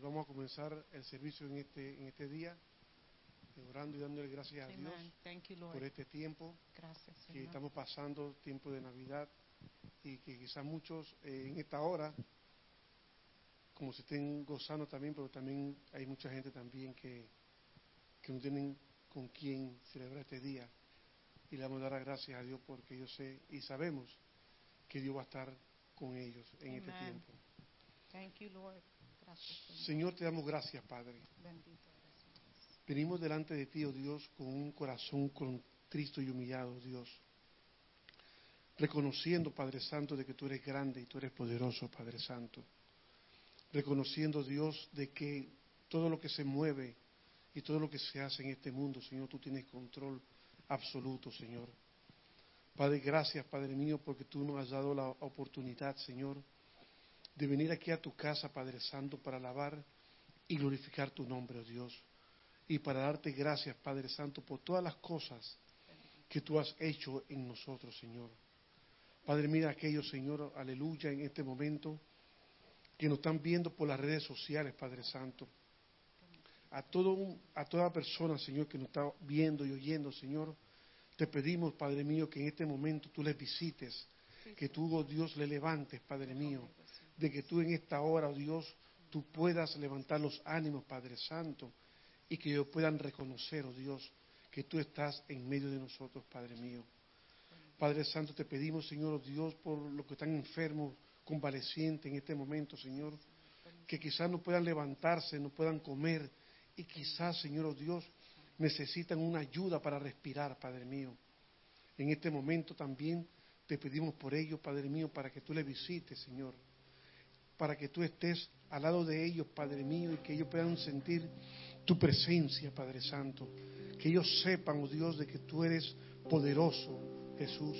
vamos a comenzar el servicio en este, en este día, orando y dándole gracias a Dios you, por este tiempo Gracias, que Señor. estamos pasando, tiempo de Navidad, y que quizás muchos eh, en esta hora, como se estén gozando también, pero también hay mucha gente también que, que no tienen con quién celebrar este día. Y le vamos a dar gracias a Dios porque yo sé y sabemos que Dios va a estar con ellos en este tiempo. Thank you, Lord. Señor. Te damos gracias, Padre. Venimos delante de ti, oh Dios, con un corazón contristo y humillado, Dios. Reconociendo, Padre Santo, de que tú eres grande y tú eres poderoso, Padre Santo. Reconociendo, Dios, de que todo lo que se mueve y todo lo que se hace en este mundo, Señor, tú tienes control absoluto, Señor. Padre, gracias, Padre mío, porque tú nos has dado la oportunidad, Señor, de venir aquí a tu casa, Padre Santo, para alabar y glorificar tu nombre, oh Dios y para darte gracias, Padre Santo, por todas las cosas que tú has hecho en nosotros, Señor. Padre, mira aquellos, Señor, aleluya, en este momento, que nos están viendo por las redes sociales, Padre Santo. A, todo un- a toda persona, Señor, que nos está viendo y oyendo, Señor, te pedimos, Padre mío, que en este momento tú les visites, que tú, oh Dios, le levantes, Padre mío, de que tú en esta hora, oh Dios, tú puedas levantar los ánimos, Padre Santo, y que ellos puedan reconocer, oh Dios, que tú estás en medio de nosotros, Padre mío. Padre Santo, te pedimos, Señor, oh Dios, por los que están enfermos, convalecientes en este momento, Señor, que quizás no puedan levantarse, no puedan comer, y quizás, Señor, oh Dios, necesitan una ayuda para respirar, Padre mío. En este momento también te pedimos por ellos, Padre mío, para que tú les visites, Señor para que tú estés al lado de ellos, Padre mío, y que ellos puedan sentir tu presencia, Padre Santo. Que ellos sepan, oh Dios, de que tú eres poderoso, Jesús.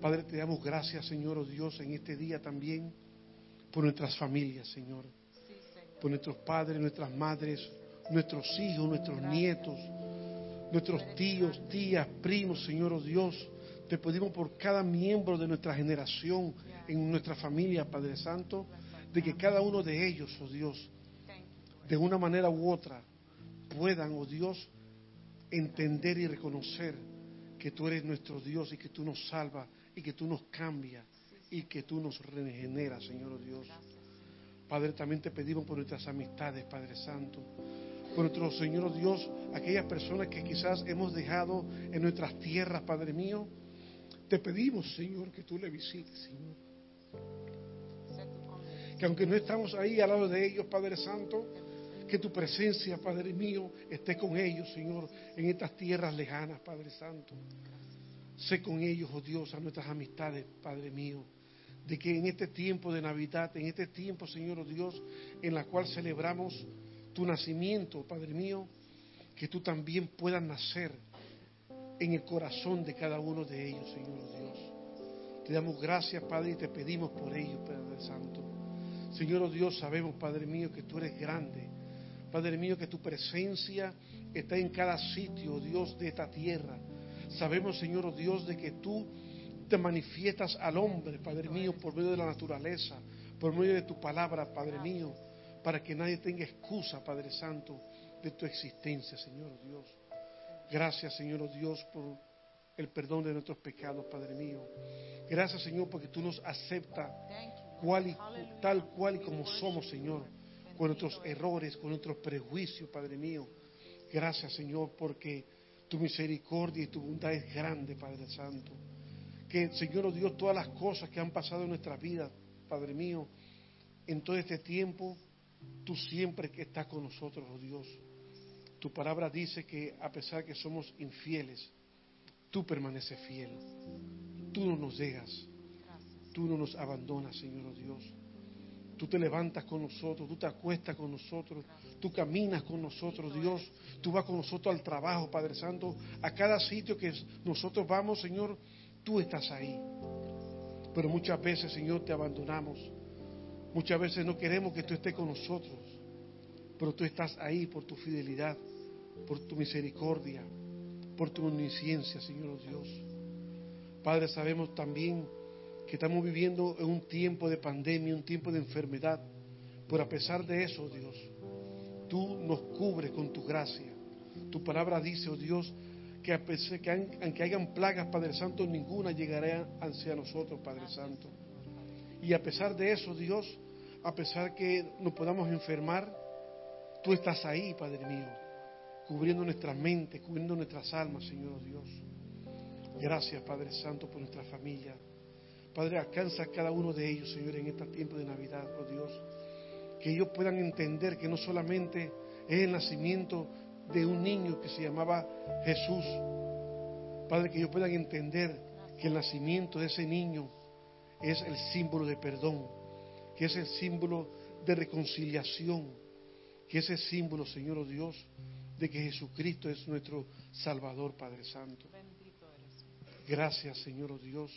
Padre, te damos gracias, Señor, oh Dios, en este día también por nuestras familias, Señor. Por nuestros padres, nuestras madres, nuestros hijos, nuestros nietos, nuestros tíos, tías, primos, Señor, oh Dios. Te pedimos por cada miembro de nuestra generación, en nuestra familia, Padre Santo, de que cada uno de ellos, oh Dios, de una manera u otra, puedan, oh Dios, entender y reconocer que tú eres nuestro Dios y que tú nos salvas y que tú nos cambias y que tú nos regeneras, Señor oh Dios. Padre, también te pedimos por nuestras amistades, Padre Santo. Por nuestro Señor oh Dios, aquellas personas que quizás hemos dejado en nuestras tierras, Padre mío. Te pedimos, Señor, que tú le visites, Señor. Que aunque no estamos ahí al lado de ellos, Padre Santo, que tu presencia, Padre mío, esté con ellos, Señor, en estas tierras lejanas, Padre Santo. Sé con ellos, oh Dios, a nuestras amistades, Padre mío, de que en este tiempo de Navidad, en este tiempo, Señor, oh Dios, en la cual celebramos tu nacimiento, Padre mío, que tú también puedas nacer en el corazón de cada uno de ellos, Señor Dios. Te damos gracias, Padre, y te pedimos por ellos, Padre Santo. Señor Dios, sabemos, Padre mío, que tú eres grande. Padre mío, que tu presencia está en cada sitio, Dios, de esta tierra. Sabemos, Señor Dios, de que tú te manifiestas al hombre, Padre mío, por medio de la naturaleza, por medio de tu palabra, Padre mío, para que nadie tenga excusa, Padre Santo, de tu existencia, Señor Dios. Gracias, Señor oh Dios, por el perdón de nuestros pecados, Padre mío. Gracias, Señor, porque tú nos aceptas cual y- tal cual y como somos, Señor, con nuestros errores, con nuestros prejuicios, Padre mío. Gracias, Señor, porque tu misericordia y tu bondad es grande, Padre Santo. Que, Señor oh Dios, todas las cosas que han pasado en nuestra vida, Padre mío, en todo este tiempo, tú siempre que estás con nosotros, oh Dios. Tu palabra dice que a pesar que somos infieles, tú permaneces fiel. Tú no nos dejas. Tú no nos abandonas, Señor oh Dios. Tú te levantas con nosotros, tú te acuestas con nosotros, tú caminas con nosotros, Dios. Tú vas con nosotros al trabajo, Padre Santo. A cada sitio que nosotros vamos, Señor, tú estás ahí. Pero muchas veces, Señor, te abandonamos. Muchas veces no queremos que tú estés con nosotros. Pero tú estás ahí por tu fidelidad, por tu misericordia, por tu omnisciencia, Señor Dios. Padre, sabemos también que estamos viviendo en un tiempo de pandemia, un tiempo de enfermedad, Pero a pesar de eso, Dios, tú nos cubres con tu gracia. Tu palabra dice, oh Dios, que, a pesar, que aunque hayan plagas, Padre Santo, ninguna llegará hacia nosotros, Padre Santo. Y a pesar de eso, Dios, a pesar que nos podamos enfermar, tú estás ahí, Padre mío, cubriendo nuestras mentes, cubriendo nuestras almas, Señor Dios. Gracias, Padre Santo, por nuestra familia. Padre, alcanza a cada uno de ellos, Señor, en este tiempo de Navidad, oh Dios. Que ellos puedan entender que no solamente es el nacimiento de un niño que se llamaba Jesús. Padre, que ellos puedan entender que el nacimiento de ese niño es el símbolo de perdón, que es el símbolo de reconciliación, que es el símbolo, Señor oh Dios, de que Jesucristo es nuestro Salvador, Padre Santo. Bendito eres. Gracias, Señor oh Dios,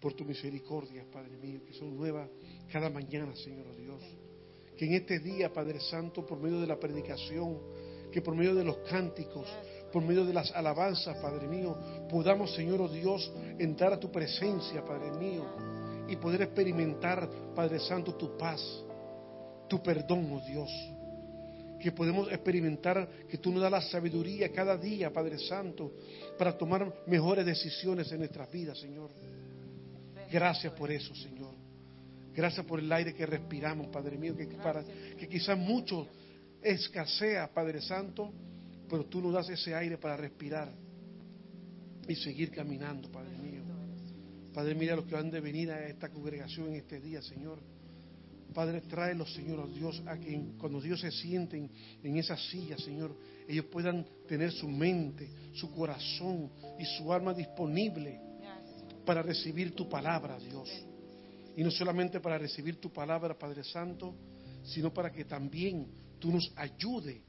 por tu misericordia, Padre mío, que son nuevas cada mañana, Señor oh Dios. Que en este día, Padre Santo, por medio de la predicación, que por medio de los cánticos, por medio de las alabanzas, Padre mío, podamos, Señor oh Dios, entrar a tu presencia, Padre mío, y poder experimentar, Padre Santo, tu paz, tu perdón, oh Dios. Que podemos experimentar que tú nos das la sabiduría cada día, Padre Santo, para tomar mejores decisiones en nuestras vidas, Señor. Gracias por eso, Señor. Gracias por el aire que respiramos, Padre mío, que, para, que quizás mucho escasea, Padre Santo, pero tú nos das ese aire para respirar y seguir caminando, Padre mío. Padre, mira los que van de venir a esta congregación en este día, Señor. Padre, tráelos, Señor, Dios, a que cuando Dios se sienten en esa silla, Señor, ellos puedan tener su mente, su corazón y su alma disponible para recibir tu palabra, Dios. Y no solamente para recibir tu palabra, Padre Santo, sino para que también tú nos ayude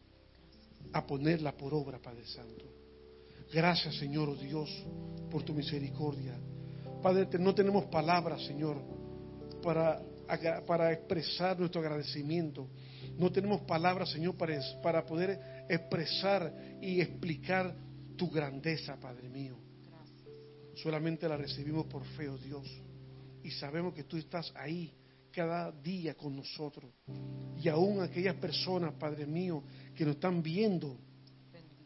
a ponerla por obra, Padre Santo. Gracias, Señor, Dios, por tu misericordia. Padre, no tenemos palabras, Señor, para, para expresar nuestro agradecimiento. No tenemos palabras, Señor, para, para poder expresar y explicar tu grandeza, Padre mío. Gracias. Solamente la recibimos por fe, oh Dios. Y sabemos que tú estás ahí cada día con nosotros. Y aún aquellas personas, Padre mío, que nos están viendo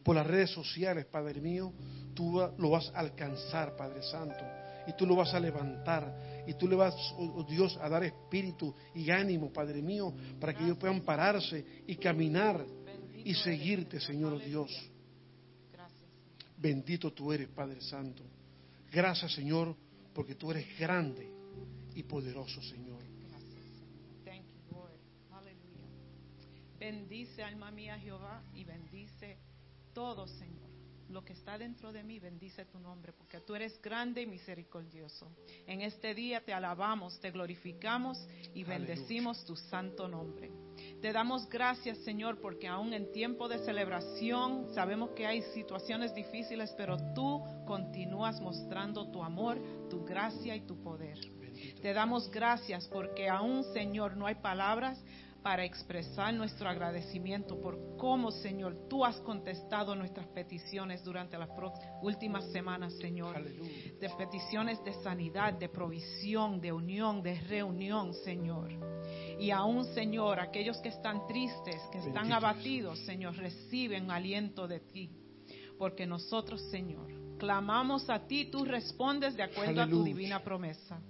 por las redes sociales, Padre mío, tú lo vas a alcanzar, Padre Santo. Y tú lo vas a levantar. Y tú le vas, oh oh Dios, a dar espíritu y ánimo, Padre mío, para que ellos puedan pararse y caminar y seguirte, Señor Dios. Bendito tú eres, Padre Santo. Gracias, Señor, porque tú eres grande y poderoso, Señor. Bendice, alma mía, Jehová, y bendice todo, Señor. Lo que está dentro de mí, bendice tu nombre, porque tú eres grande y misericordioso. En este día te alabamos, te glorificamos y Aleluya. bendecimos tu santo nombre. Te damos gracias, Señor, porque aún en tiempo de celebración sabemos que hay situaciones difíciles, pero tú continúas mostrando tu amor, tu gracia y tu poder. Bendito. Te damos gracias porque aún, Señor, no hay palabras para expresar nuestro agradecimiento por cómo, Señor, tú has contestado nuestras peticiones durante las últimas semanas, Señor. Aleluya. De peticiones de sanidad, de provisión, de unión, de reunión, Señor. Y aún, Señor, aquellos que están tristes, que están abatidos, Señor, reciben aliento de ti. Porque nosotros, Señor, clamamos a ti, tú respondes de acuerdo a tu divina promesa.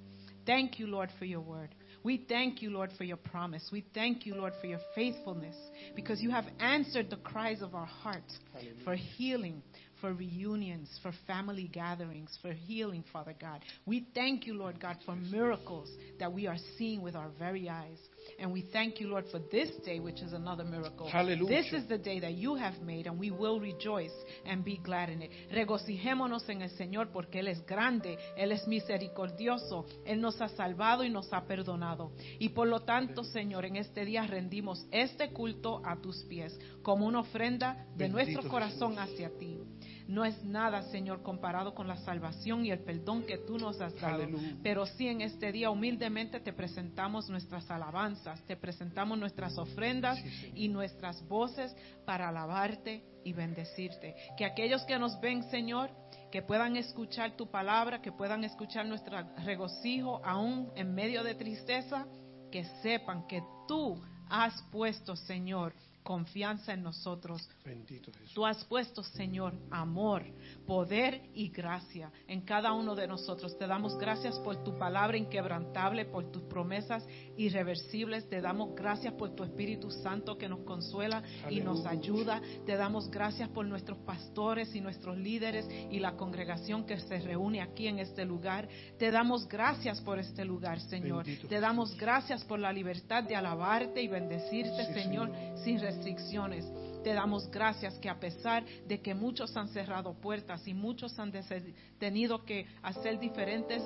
Thank you, Lord, for your word. We thank you, Lord, for your promise. We thank you, Lord, for your faithfulness because you have answered the cries of our hearts Hallelujah. for healing, for reunions, for family gatherings, for healing, Father God. We thank you, Lord God, for miracles that we are seeing with our very eyes. And we thank you, Lord, for this day, which is another miracle. Hallelujah. This is the day that you have made, and we will rejoice and be glad in it. Regocijémonos en el Señor porque Él es grande, Él es misericordioso, Él nos ha salvado y nos ha perdonado. Y por lo tanto, Señor, en este día rendimos este culto a tus pies como una ofrenda de Bendito nuestro corazón Jesús. hacia ti. No es nada, Señor, comparado con la salvación y el perdón que tú nos has dado. Aleluya. Pero sí en este día humildemente te presentamos nuestras alabanzas, te presentamos nuestras ofrendas Sí, y nuestras voces para alabarte y bendecirte. Que aquellos que nos ven, Señor, que puedan escuchar tu palabra, que puedan escuchar nuestro regocijo aún en medio de tristeza, que sepan que tú has puesto, Señor, confianza en nosotros. Bendito Jesús. Tú has puesto, Señor, amor, poder y gracia en cada uno de nosotros. Te damos gracias por tu palabra inquebrantable, por tus promesas irreversibles. Te damos gracias por tu Espíritu Santo que nos consuela y nos ayuda. Te damos gracias por nuestros pastores y nuestros líderes y la congregación que se reúne aquí en este lugar. Te damos gracias por este lugar, Señor. Bendito Te damos gracias por la libertad de alabarte y bendecirte, Sí, Señor. sin restricciones. Te damos gracias que a pesar de que muchos han cerrado puertas y muchos han tenido que hacer diferentes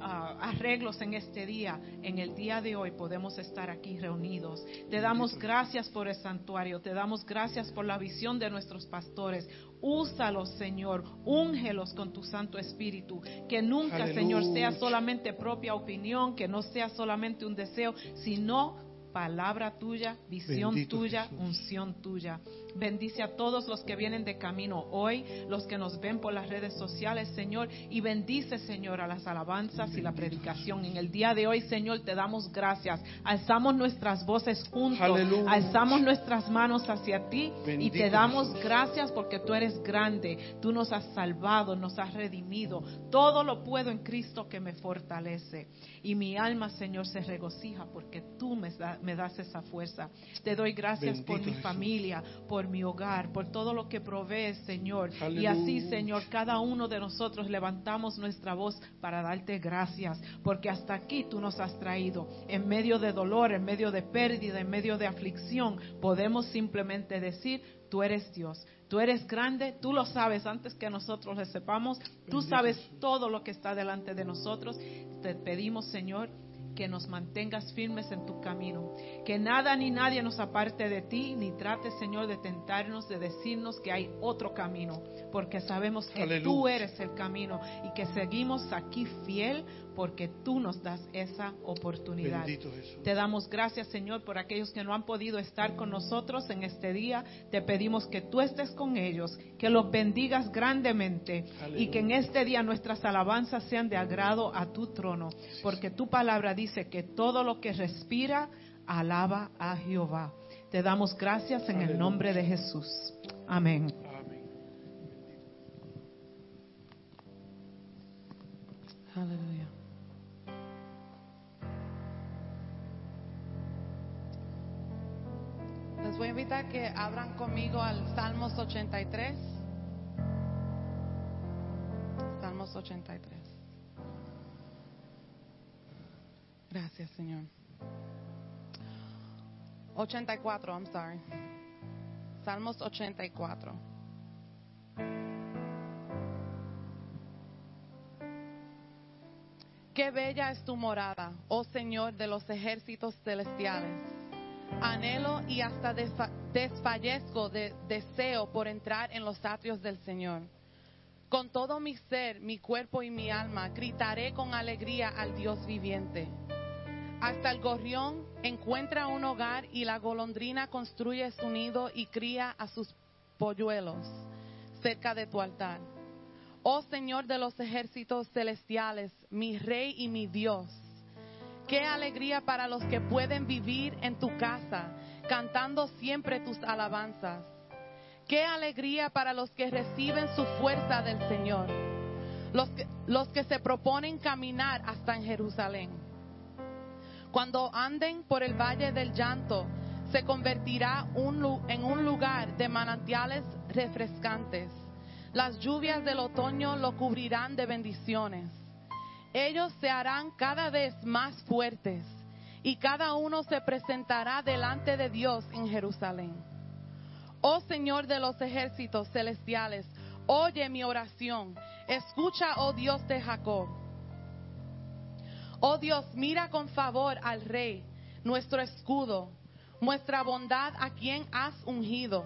ah, arreglos en este día, en el día de hoy podemos estar aquí reunidos. Te damos gracias por el santuario, te damos gracias por la visión de nuestros pastores. Úsalos, Señor, úngelos con tu Santo Espíritu. Que nunca, Aleluya. Señor, sea solamente propia opinión, que no sea solamente un deseo, sino palabra tuya, visión Bendito tuya, Jesús. unción tuya. Bendice a todos los que vienen de camino hoy, los que nos ven por las redes sociales, Señor, y bendice, Señor, a las alabanzas y la predicación. En el día de hoy, Señor, te damos gracias. Alzamos nuestras voces juntos, Aleluya. alzamos nuestras manos hacia ti y te damos Jesús. gracias porque tú eres grande, tú nos has salvado, nos has redimido. Todo lo puedo en Cristo que me fortalece. Y mi alma, Señor, se regocija porque tú me, da- me das esa fuerza. Te doy gracias por mi Jesús. familia, por mi hogar, por todo lo que provees, Señor. Y así, Señor, cada uno de nosotros levantamos nuestra voz para darte gracias, porque hasta aquí tú nos has traído. En medio de dolor, en medio de pérdida, en medio de aflicción, podemos simplemente decir, tú eres Dios. Tú eres grande, tú lo sabes antes que nosotros lo sepamos. Tú sabes todo lo que está delante de nosotros. Te pedimos, Señor, que nos mantengas firmes en tu camino. Que nada ni nadie nos aparte de ti, ni trate, Señor, de tentarnos, de decirnos que hay otro camino, porque sabemos que Aleluya. tú eres el camino y que seguimos aquí fiel porque tú nos das esa oportunidad. Bendito Jesús. Te damos gracias, Señor, por aquellos que no han podido estar con nosotros en este día. Te pedimos que tú estés con ellos, que los bendigas grandemente y que en este día nuestras alabanzas sean de agrado a tu trono, porque tu palabra dice que todo lo que respira alaba a Jehová. Te damos gracias en el nombre de Jesús. Amén. Amén. Les voy a invitar que abran conmigo al Salmos 83. Salmos 83. Gracias, Señor. 84, I'm sorry. Salmos 84. Qué bella es tu morada, oh Señor de los ejércitos celestiales. Anhelo y hasta desfa- desfallezco de deseo por entrar en los atrios del Señor. Con todo mi ser, mi cuerpo y mi alma, gritaré con alegría al Dios viviente. Hasta el gorrión encuentra un hogar y la golondrina construye su nido y cría a sus polluelos cerca de tu altar. Oh Señor de los ejércitos celestiales, mi Rey y mi Dios. Qué alegría para los que pueden vivir en tu casa, cantando siempre tus alabanzas. Qué alegría para los que reciben su fuerza del Señor, los que, los que se proponen caminar hasta en Jerusalén. Cuando anden por el valle del llanto, se convertirá un en un lugar de manantiales refrescantes. Las lluvias del otoño lo cubrirán de bendiciones. Ellos se harán cada vez más fuertes y cada uno se presentará delante de Dios en Jerusalén. Oh Señor de los ejércitos celestiales, oye mi oración. Escucha, oh Dios de Jacob. Oh Dios, mira con favor al Rey, nuestro escudo, nuestra bondad a quien has ungido.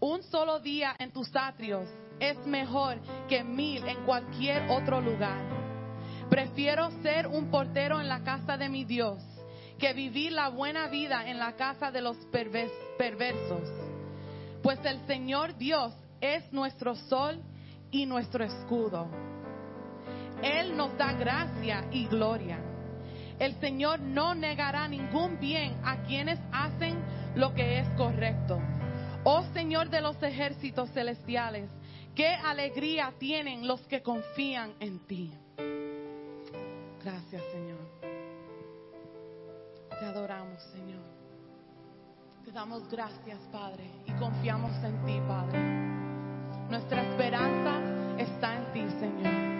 Un solo día en tus atrios es mejor que mil en cualquier otro lugar. Prefiero ser un portero en la casa de mi Dios que vivir la buena vida en la casa de los perversos. Pues el Señor Dios es nuestro sol y nuestro escudo. Él nos da gracia y gloria. El Señor no negará ningún bien a quienes hacen lo que es correcto. Oh Señor de los ejércitos celestiales, qué alegría tienen los que confían en ti. Gracias, Señor. Te adoramos, Señor. Te damos gracias, Padre, y confiamos en ti, Padre. Nuestra esperanza está en ti, Señor.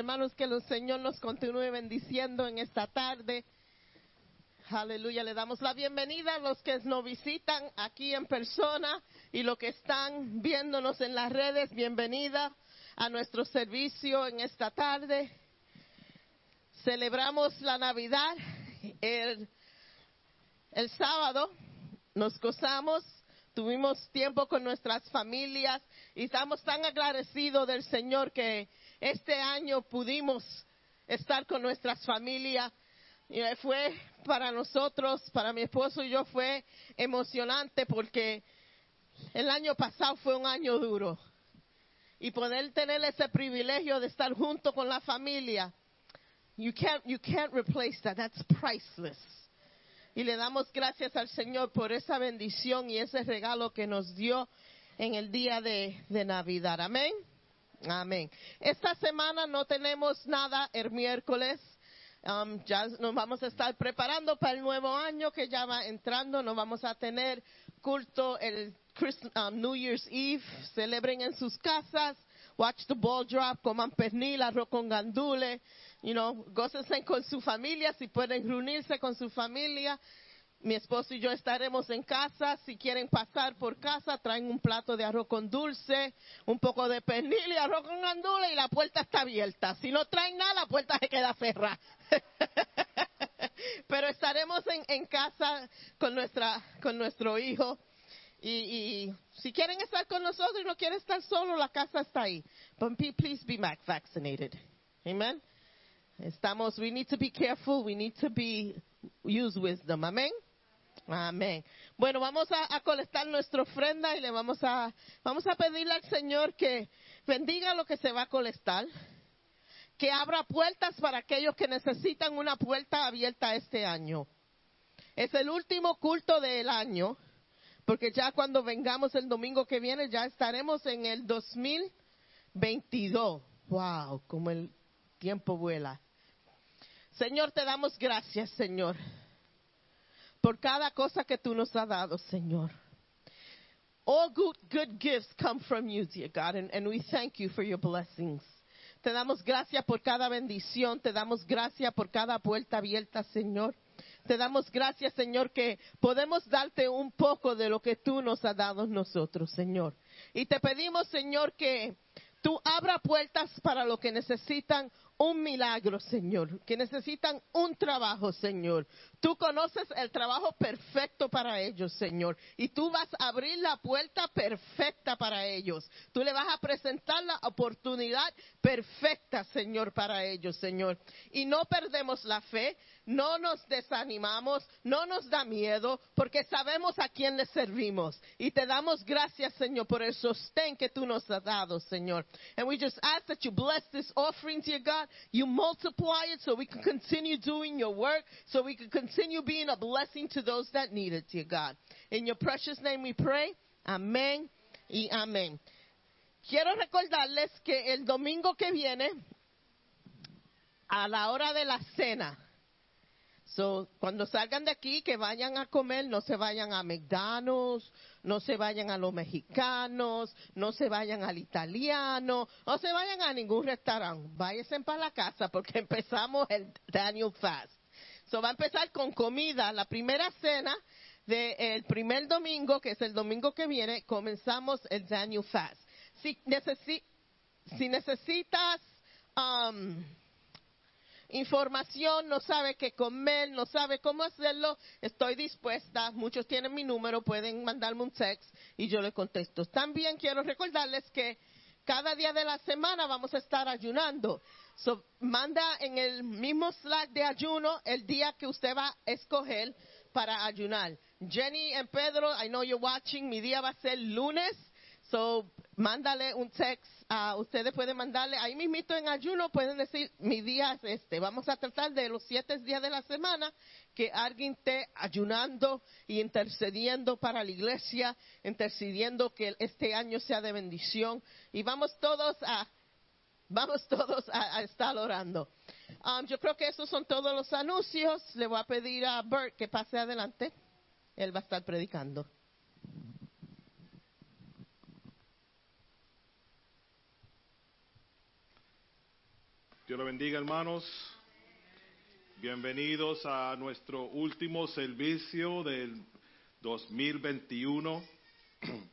Hermanos, que el Señor nos continúe bendiciendo en esta tarde. Aleluya, le damos la bienvenida a los que nos visitan aquí en persona y los que están viéndonos en las redes. Bienvenida a nuestro servicio en esta tarde. Celebramos la Navidad el, sábado, nos gozamos, tuvimos tiempo con nuestras familias y estamos tan agradecidos del Señor que este año pudimos estar con nuestras familias. Y fue para nosotros, para mi esposo y yo, fue emocionante porque el año pasado fue un año duro. Y poder tener ese privilegio de estar junto con la familia, you can't, you can't replace that. That's priceless. Y le damos gracias al Señor por esa bendición y ese regalo que nos dio en el día de, de Navidad. Amén. Amén. Esta semana no tenemos nada el miércoles. Um, ya nos vamos a estar preparando para el nuevo año que ya va entrando. Nos vamos a tener culto el Christ- um, New Year's Eve. Celebren en sus casas. Watch the ball drop. Coman pernil, arroz con gandule. You know, gócense con su familia. Si pueden reunirse con su familia. Mi esposo y yo estaremos en casa. Si quieren pasar por casa, traen un plato de arroz con dulce, un poco de pernil y arroz con gandula y la puerta está abierta. Si no traen nada, la puerta se queda cerrada. Pero estaremos en, casa con, nuestra, con nuestro hijo. Y, si quieren estar con nosotros y no quieren estar solo, la casa está ahí. But please be vaccinated. Amen. Estamos, we need to be careful, we need to be, use wisdom. Amén. Amén. Bueno, vamos a, a colectar nuestra ofrenda y le vamos a, vamos a pedirle al Señor que bendiga lo que se va a colectar, que abra puertas para aquellos que necesitan una puerta abierta este año. Es el último culto del año, porque ya cuando vengamos el domingo que viene ya estaremos en el 2022. Wow, como el tiempo vuela. Señor, te damos gracias, Señor por cada cosa que tú nos has dado, Señor. All good, good gifts come from you, dear God, and, we thank you for your blessings. Te damos gracias por cada bendición, te damos gracias por cada puerta abierta, Señor. Te damos gracias, Señor, que podemos darte un poco de lo que tú nos has dado nosotros, Señor. Y te pedimos, Señor, que tú abra puertas para los que necesitan un milagro, Señor, que necesitan un trabajo, Señor. Tú conoces el trabajo perfecto para ellos, Señor, y tú vas a abrir la puerta perfecta para ellos. Tú le vas a presentar la oportunidad perfecta, Señor, para ellos, Señor. Y no perdemos la fe, no nos desanimamos, no nos da miedo, porque sabemos a quién le servimos. Y te damos gracias, Señor, por el sostén que tú nos has dado, Señor. And we just ask that you bless this offering, dear God. You multiply it so we can continue doing your work, so we can continue being a blessing to those that need it, dear God. In your precious name we pray. Amén y amén. Quiero recordarles que el domingo que viene, a la hora de la cena, So, cuando salgan de aquí, que vayan a comer, no se vayan a McDonald's, no se vayan a los mexicanos, no se vayan al italiano, no se vayan a ningún restaurante. Váyanse para la casa porque empezamos el Daniel Fast. So, va a empezar con comida. La primera cena del primer domingo, que es el domingo que viene, comenzamos el Daniel Fast. Si, necesi- si necesitas um, información, no sabe qué comer, no sabe cómo hacerlo, estoy dispuesta. Muchos tienen mi número, pueden mandarme un text y yo les contesto. También quiero recordarles que cada día de la semana vamos a estar ayunando. So, manda en el mismo Slack de ayuno el día que usted va a escoger para ayunar. Jenny and Pedro, I know you're watching. Mi día va a ser lunes. So, mándale un text. a ustedes pueden mandarle, ahí mismito en ayuno, pueden decir, mi día es este. Vamos a tratar de los siete días de la semana que alguien esté ayunando y intercediendo para la iglesia, intercediendo que este año sea de bendición. Y vamos todos a, vamos todos a, a estar orando. Um, yo creo que esos son todos los anuncios. Le voy a pedir a Bert que pase adelante. Él va a estar predicando. Dios lo bendiga, hermanos. Bienvenidos a nuestro último servicio del 2021.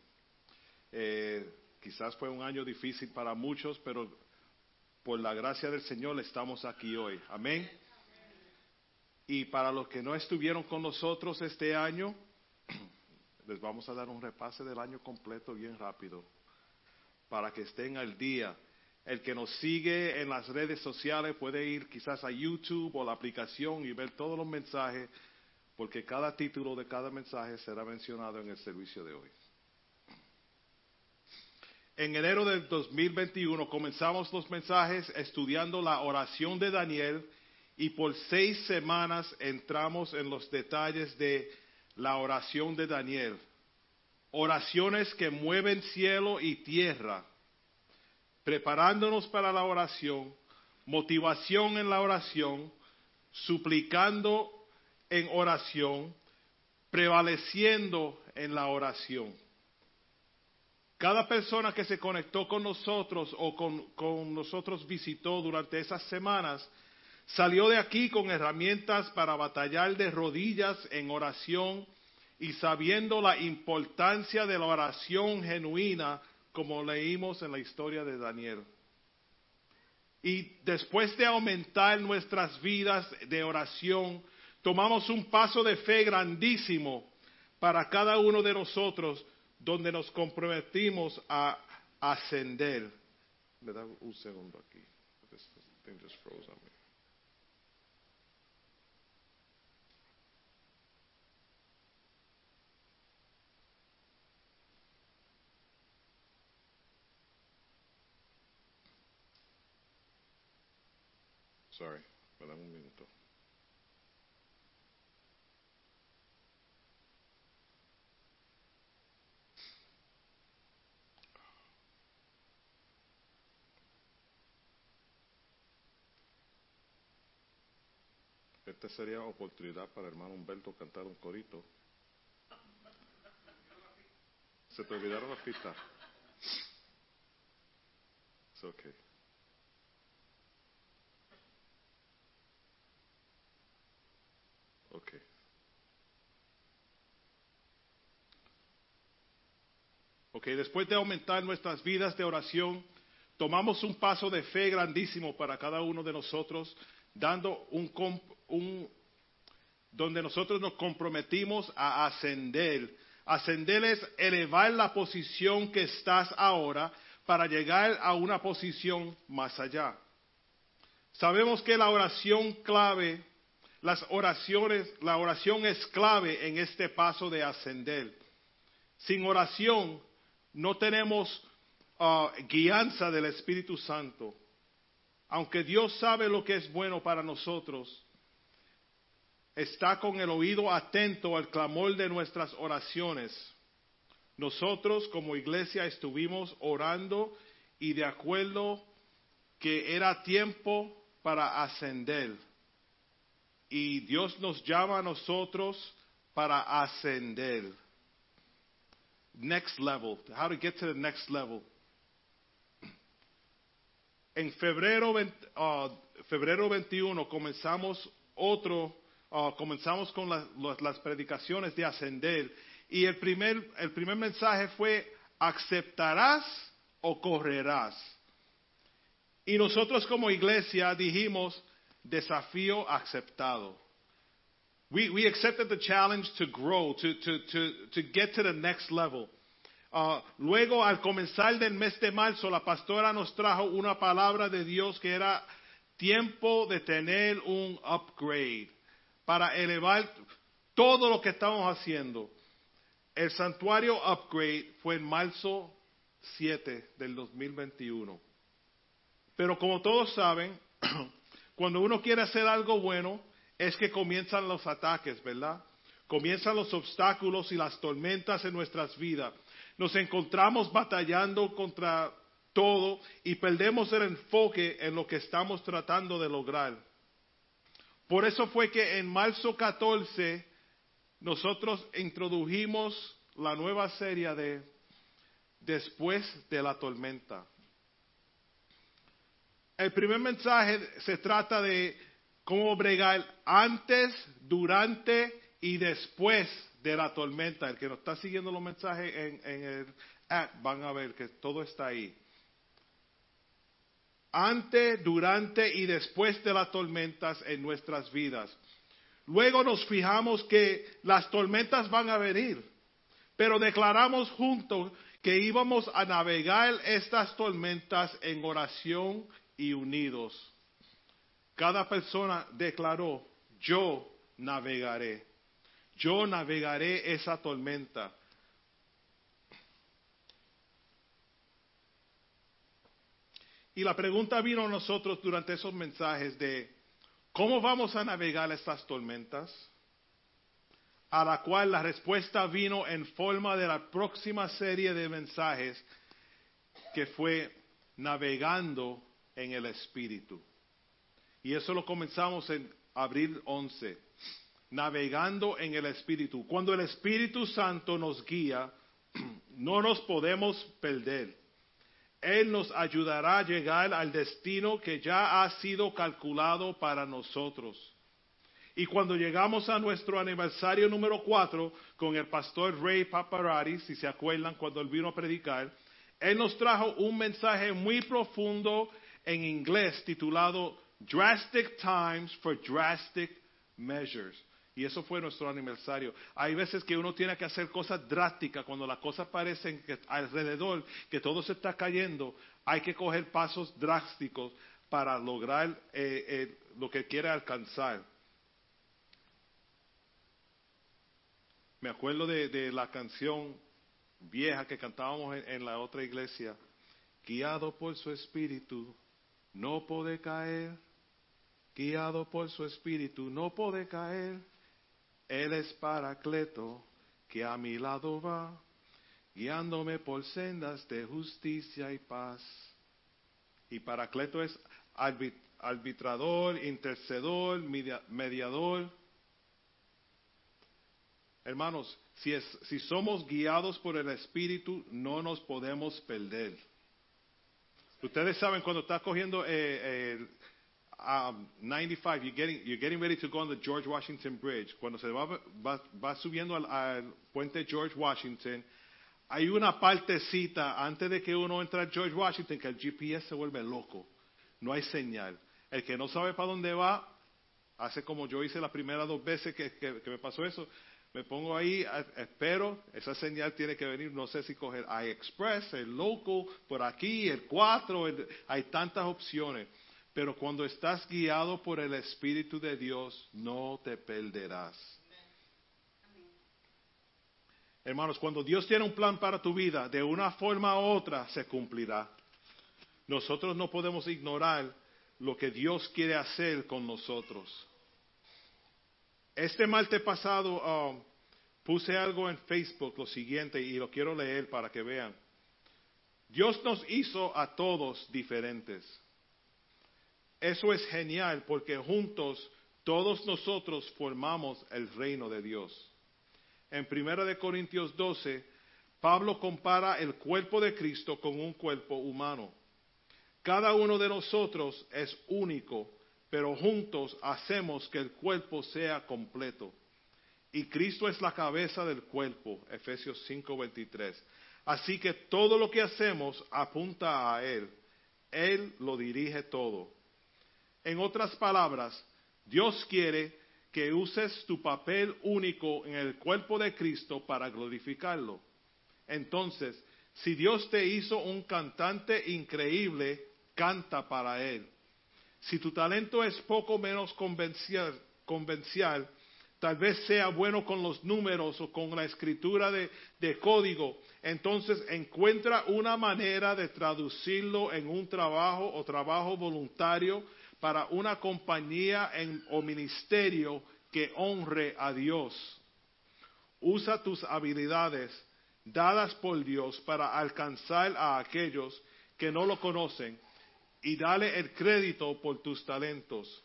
Eh, quizás fue un año difícil para muchos, pero por la gracia del Señor estamos aquí hoy. Amén. Y para los que no estuvieron con nosotros este año, les vamos a dar un repase del año completo bien rápido, para que estén al día. El que nos sigue en las redes sociales puede ir quizás a YouTube o la aplicación y ver todos los mensajes, porque cada título de cada mensaje será mencionado en el servicio de hoy. En enero del 2021 comenzamos los mensajes estudiando la oración de Daniel y por seis semanas entramos en los detalles de la oración de Daniel. Oraciones que mueven cielo y tierra, preparándonos para la oración, motivación en la oración, suplicando en oración, prevaleciendo en la oración. Cada persona que se conectó con nosotros o con, con, nosotros visitó durante esas semanas salió de aquí con herramientas para batallar de rodillas en oración y sabiendo la importancia de la oración genuina como leímos en la historia de Daniel. Y después de aumentar nuestras vidas de oración, tomamos un paso de fe grandísimo para cada uno de nosotros donde nos comprometimos a ascender. Me da un segundo aquí. This thing just froze on me. Sorry, me da un minuto. Esta sería oportunidad para el hermano Humberto cantar un corito. Se te olvidaron las pistas. It's okay. Ok, después de aumentar nuestras vidas de oración, tomamos un paso de fe grandísimo para cada uno de nosotros, dando un, un donde nosotros nos comprometimos a ascender. Ascender es elevar la posición que estás ahora para llegar a una posición más allá. Sabemos que la oración clave, las oraciones, la oración es clave en este paso de ascender. Sin oración no tenemos uh, guianza del Espíritu Santo. Aunque Dios sabe lo que es bueno para nosotros, está con el oído atento al clamor de nuestras oraciones. Nosotros como iglesia estuvimos orando y de acuerdo que era tiempo para ascender. Y Dios nos llama a nosotros para ascender. Next level. How to get to the next level. En febrero, uh, febrero 21 comenzamos otro Uh, comenzamos con la, las, las predicaciones de ascender y el primer, el primer mensaje fue, aceptarás o correrás. Y nosotros como iglesia dijimos, desafío aceptado. We, we accepted the challenge to grow, to, to, to, to get to the next level. Uh, luego, al comenzar del mes de marzo, la pastora nos trajo una palabra de Dios que era tiempo de tener un upgrade para elevar todo lo que estamos haciendo. El santuario upgrade fue en marzo 7 del 2021. Pero como todos saben, cuando uno quiere hacer algo bueno, es que comienzan los ataques, ¿verdad? Comienzan los obstáculos y las tormentas en nuestras vidas. Nos encontramos batallando contra todo y perdemos el enfoque en lo que estamos tratando de lograr. Por eso fue que en marzo 14 nosotros introdujimos la nueva serie de Después de la tormenta. El primer mensaje se trata de cómo bregar antes, durante y después de la tormenta. El que nos está siguiendo los mensajes en, en el app van a ver que todo está ahí. Antes, durante y después de las tormentas en nuestras vidas. Luego nos fijamos que las tormentas van a venir, pero declaramos juntos que íbamos a navegar estas tormentas en oración y unidos. Cada persona declaró, yo navegaré, yo navegaré esa tormenta. Y la pregunta vino a nosotros durante esos mensajes de, ¿cómo vamos a navegar estas tormentas? A la cual la respuesta vino en forma de la próxima serie de mensajes que fue navegando en el Espíritu. Y eso lo comenzamos en abril 11, navegando en el Espíritu. Cuando el Espíritu Santo nos guía, no nos podemos perder. Él nos ayudará a llegar al destino que ya ha sido calculado para nosotros. Y cuando llegamos a nuestro aniversario número 4 con el pastor Ray Paparati, si se acuerdan cuando él vino a predicar, él nos trajo un mensaje muy profundo en inglés titulado Drastic Times for Drastic Measures. Y eso fue nuestro aniversario. Hay veces que uno tiene que hacer cosas drásticas cuando las cosas parecen alrededor, que todo se está cayendo. Hay que coger pasos drásticos para lograr eh, eh, lo que quiere alcanzar. Me acuerdo de, de la canción vieja que cantábamos en, en, la otra iglesia. Guiado por su espíritu, no puede caer. Guiado por su espíritu, no puede caer. Él es Paracleto que a mi lado va, guiándome por sendas de justicia y paz. Y Paracleto es arbitrador, intercedor, mediador. Hermanos, si, es, si somos guiados por el Espíritu, no nos podemos perder. Ustedes saben cuando está cogiendo eh, eh, um, 95, you're getting, you're getting ready to go on the George Washington Bridge. Cuando se va, va, va subiendo al, al, puente George Washington, hay una partecita antes de que uno entre a George Washington que el GPS se vuelve loco. No hay señal. El que no sabe para dónde va, hace como yo hice las primeras dos veces que, que me pasó eso, me pongo ahí, espero, esa señal tiene que venir, no sé si coger iExpress, el local, por aquí, el 4, el, hay tantas opciones. Pero cuando estás guiado por el Espíritu de Dios, no te perderás. Hermanos, cuando Dios tiene un plan para tu vida, de una forma u otra se cumplirá. Nosotros no podemos ignorar lo que Dios quiere hacer con nosotros. Este martes pasado um, puse algo en Facebook, lo siguiente, y lo quiero leer para que vean. Dios nos hizo a todos diferentes. Eso es genial porque juntos todos nosotros formamos el reino de Dios. En 1 de Corintios 12, Pablo compara el cuerpo de Cristo con un cuerpo humano. Cada uno de nosotros es único, pero juntos hacemos que el cuerpo sea completo. Y Cristo es la cabeza del cuerpo, Efesios 5:23. Así que todo lo que hacemos apunta a Él. Él lo dirige todo. En otras palabras, Dios quiere que uses tu papel único en el cuerpo de Cristo para glorificarlo. Entonces, si Dios te hizo un cantante increíble, canta para Él. Si tu talento es poco menos convencial, convencial tal vez sea bueno con los números o con la escritura de, de código, entonces encuentra una manera de traducirlo en un trabajo o trabajo voluntario para una compañía en- o ministerio que honre a Dios. Usa tus habilidades dadas por Dios para alcanzar a aquellos que no lo conocen y dale el crédito por tus talentos.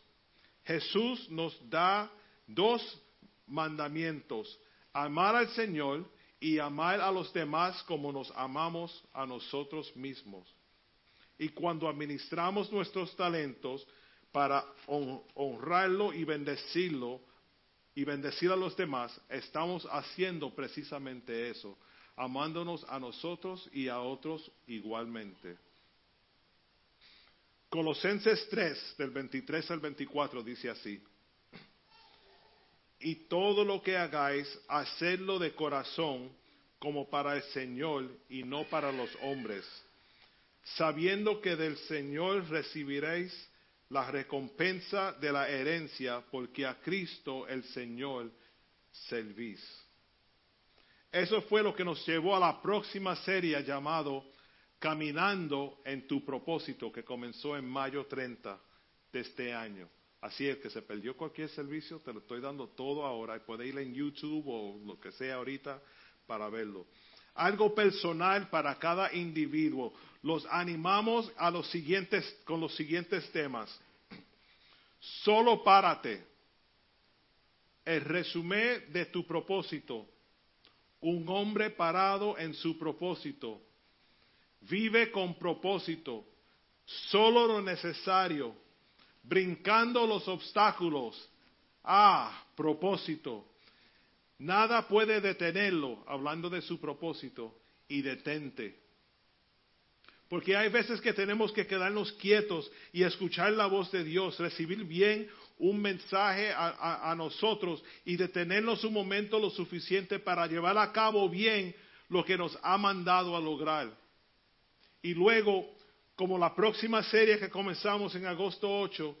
Jesús nos da dos mandamientos, amar al Señor y amar a los demás como nos amamos a nosotros mismos. Y cuando administramos nuestros talentos para hon- honrarlo y bendecirlo y bendecir a los demás, estamos haciendo precisamente eso, amándonos a nosotros y a otros igualmente. Colosenses 3, del 23 al 24, dice así. Y todo lo que hagáis, hacedlo de corazón como para el Señor y no para los hombres, sabiendo que del Señor recibiréis la recompensa de la herencia, porque a Cristo el Señor servís. Eso fue lo que nos llevó a la próxima serie llamado Caminando en tu propósito, que comenzó en mayo 30 de este año. Así es que se perdió cualquier servicio, te lo estoy dando todo ahora puede ir en YouTube o lo que sea ahorita para verlo. Algo personal para cada individuo. Los animamos a los siguientes, con los siguientes temas. Solo párate. El resumen de tu propósito. Un hombre parado en su propósito. Vive con propósito. Solo lo necesario. Brincando los obstáculos. Ah, propósito. Nada puede detenerlo, hablando de su propósito, y detente. Porque hay veces que tenemos que quedarnos quietos y escuchar la voz de Dios, recibir bien un mensaje a, a- a nosotros y detenernos un momento lo suficiente para llevar a cabo bien lo que nos ha mandado a lograr. Y luego, como la próxima serie que comenzamos en agosto 8,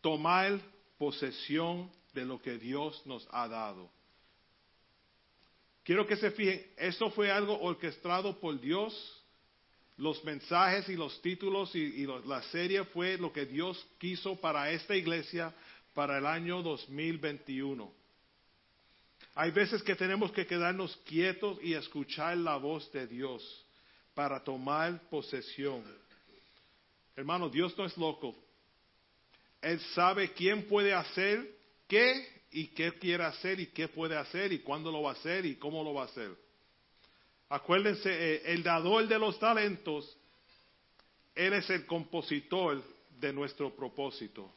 tomar posesión de lo que Dios nos ha dado. Quiero que se fijen, esto fue algo orquestado por Dios. Los mensajes y los títulos y, la serie fue lo que Dios quiso para esta iglesia para el año 2021. Hay veces que tenemos que quedarnos quietos y escuchar la voz de Dios para tomar posesión. Hermano, Dios no es loco. Él sabe quién puede hacer qué y qué quiere hacer y qué puede hacer y cuándo lo va a hacer y cómo lo va a hacer. Acuérdense, eh, el dador de los talentos, Él es el compositor de nuestro propósito.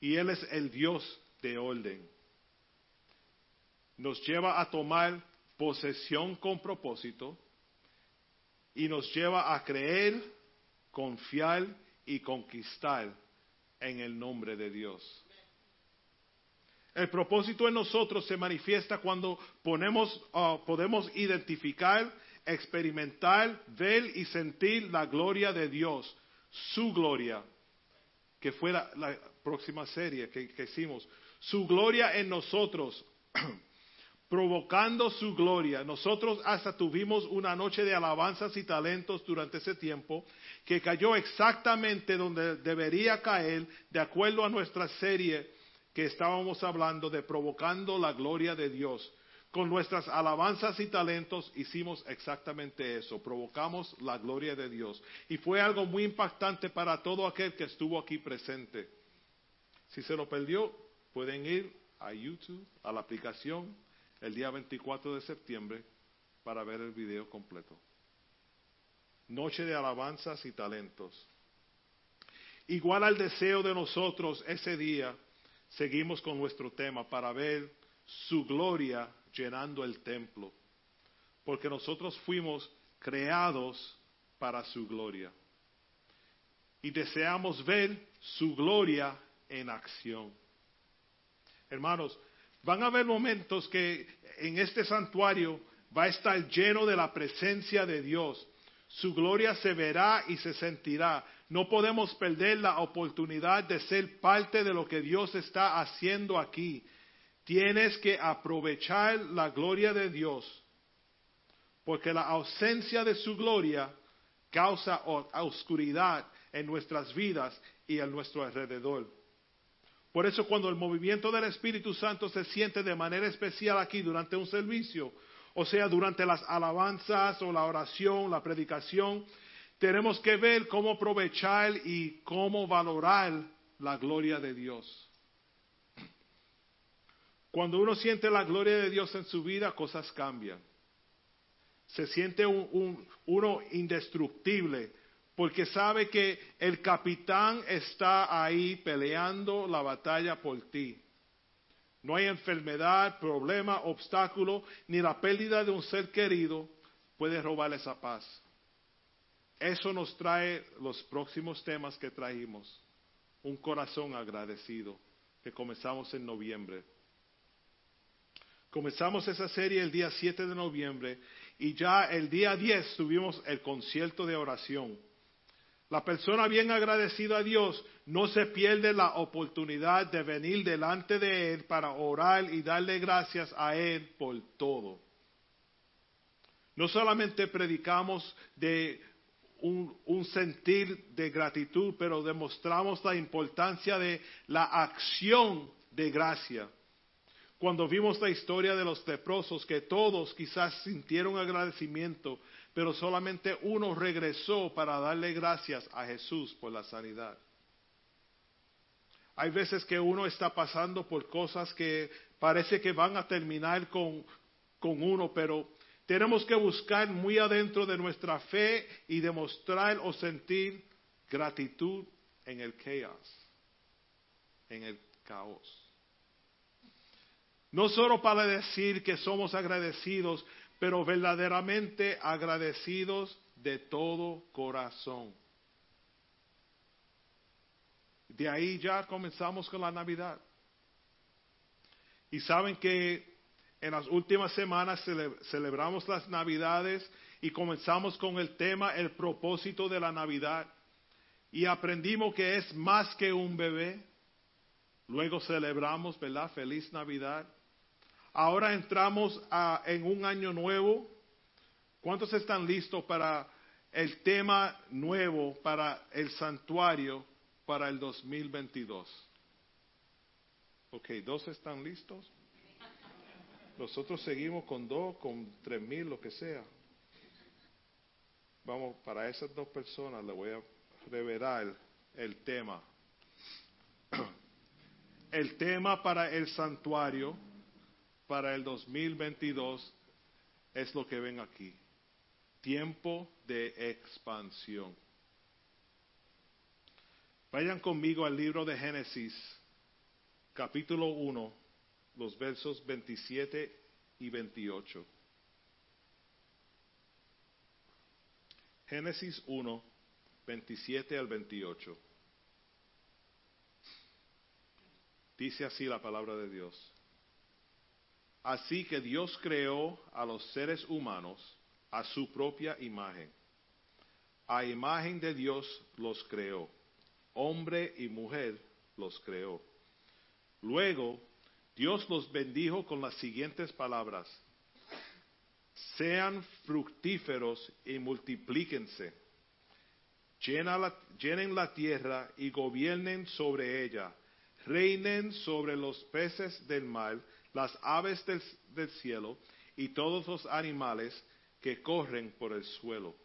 Y Él es el Dios de orden. Nos lleva a tomar posesión con propósito y nos lleva a creer, confiar y conquistar en el nombre de Dios. El propósito en nosotros se manifiesta cuando ponemos, ah, podemos identificar, experimentar, ver y sentir la gloria de Dios, su gloria, que fue la, próxima serie que, que hicimos, su gloria en nosotros, provocando su gloria. Nosotros hasta tuvimos una noche de alabanzas y talentos durante ese tiempo que cayó exactamente donde debería caer de acuerdo a nuestra serie que estábamos hablando de provocando la gloria de Dios. Con nuestras alabanzas y talentos hicimos exactamente eso, provocamos la gloria de Dios. Y fue algo muy impactante para todo aquel que estuvo aquí presente. Si se lo perdió, pueden ir a YouTube, a la aplicación, el día 24 de septiembre para ver el video completo. Noche de alabanzas y talentos. Igual al deseo de nosotros ese día, seguimos con nuestro tema para ver su gloria llenando el templo. Porque nosotros fuimos creados para su gloria. Y deseamos ver su gloria en acción. Hermanos, van a haber momentos que en este santuario va a estar lleno de la presencia de Dios. Su gloria se verá y se sentirá. No podemos perder la oportunidad de ser parte de lo que Dios está haciendo aquí. Tienes que aprovechar la gloria de Dios, porque la ausencia de su gloria causa oscuridad en nuestras vidas y a nuestro alrededor. Por eso cuando el movimiento del Espíritu Santo se siente de manera especial aquí durante un servicio, o sea, durante las alabanzas o la oración, la predicación, tenemos que ver cómo aprovechar y cómo valorar la gloria de Dios. Cuando uno siente la gloria de Dios en su vida, cosas cambian. Se siente uno indestructible porque sabe que el capitán está ahí peleando la batalla por ti. No hay enfermedad, problema, obstáculo, ni la pérdida de un ser querido puede robar esa paz. Eso nos trae los próximos temas que traímos. Un corazón agradecido, que comenzamos en noviembre. Comenzamos esa serie el día 7 de noviembre y ya el día 10 tuvimos el concierto de oración. La persona bien agradecida a Dios no se pierde la oportunidad de venir delante de Él para orar y darle gracias a Él por todo. No solamente predicamos de un, sentir de gratitud, pero demostramos la importancia de la acción de gracia. Cuando vimos la historia de los leprosos, que todos quizás sintieron agradecimiento, pero solamente uno regresó para darle gracias a Jesús por la sanidad. Hay veces que uno está pasando por cosas que parece que van a terminar con, con uno, pero tenemos que buscar muy adentro de nuestra fe y demostrar o sentir gratitud en el caos, en el caos. No solo para decir que somos agradecidos, pero verdaderamente agradecidos de todo corazón. De ahí ya comenzamos con la Navidad. Y saben que en las últimas semanas celebramos las Navidades y comenzamos con el tema, el propósito de la Navidad. Y aprendimos que es más que un bebé. Luego celebramos, ¿verdad? Feliz Navidad. Ahora entramos en un año nuevo. ¿Cuántos están listos para el tema nuevo, para el santuario, para el 2022? Ok, ¿dos están listos? Nosotros seguimos con dos, con tres mil, lo que sea. Vamos, para esas dos personas le voy a revelar el tema. El tema para el santuario para el 2022 es lo que ven aquí. Tiempo de expansión. Vayan conmigo al libro de Génesis, capítulo 1, los versos 27 y 28. Génesis 1, 27 al 28. Dice así la palabra de Dios. Así que Dios creó a los seres humanos a su propia imagen. A imagen de Dios los creó. Hombre y mujer los creó. Luego, Dios los bendijo con las siguientes palabras. Sean fructíferos y multiplíquense. llenen la tierra y gobiernen sobre ella. Reinen sobre los peces del mar las aves del, cielo y todos los animales que corren por el suelo.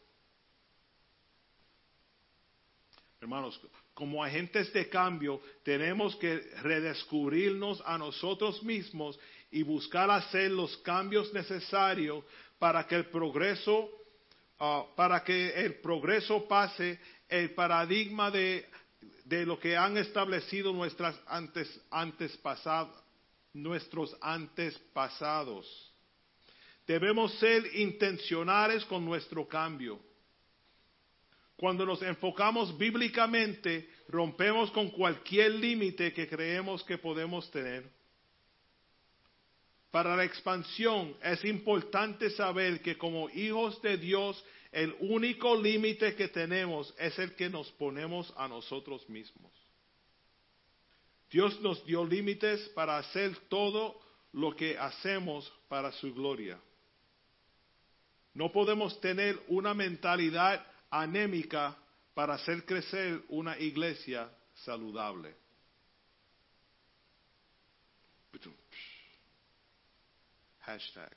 Hermanos, como agentes de cambio tenemos que redescubrirnos a nosotros mismos y buscar hacer los cambios necesarios para que el progreso, ah, para que el progreso pase el paradigma de, de lo que han establecido nuestras antes, antes pasadas, nuestros antepasados. Debemos ser intencionales con nuestro cambio. Cuando nos enfocamos bíblicamente, rompemos con cualquier límite que creemos que podemos tener. Para la expansión es importante saber que como hijos de Dios, el único límite que tenemos es el que nos ponemos a nosotros mismos. Dios nos dio límites para hacer todo lo que hacemos para su gloria. No podemos tener una mentalidad anémica para hacer crecer una iglesia saludable. Hashtag.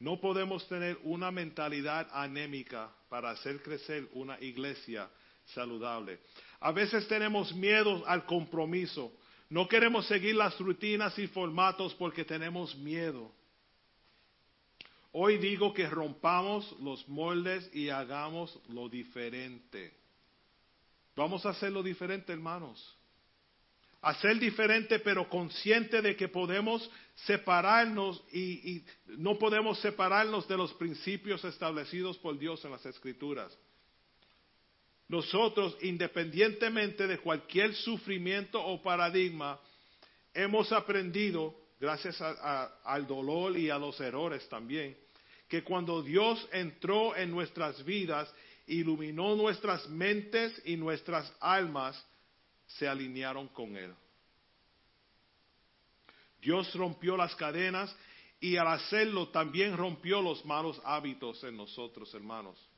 No podemos tener una mentalidad anémica para hacer crecer una iglesia saludable. A veces tenemos miedo al compromiso. No queremos seguir las rutinas y formatos porque tenemos miedo. Hoy digo que rompamos los moldes y hagamos lo diferente. Vamos a hacerlo diferente, hermanos. Hacer diferente, pero consciente de que podemos separarnos y, no podemos separarnos de los principios establecidos por Dios en las Escrituras. Nosotros, independientemente de cualquier sufrimiento o paradigma, hemos aprendido, gracias al dolor y a los errores también, que cuando Dios entró en nuestras vidas, iluminó nuestras mentes y nuestras almas, se alinearon con Él. Dios rompió las cadenas y al hacerlo también rompió los malos hábitos en nosotros, hermanos.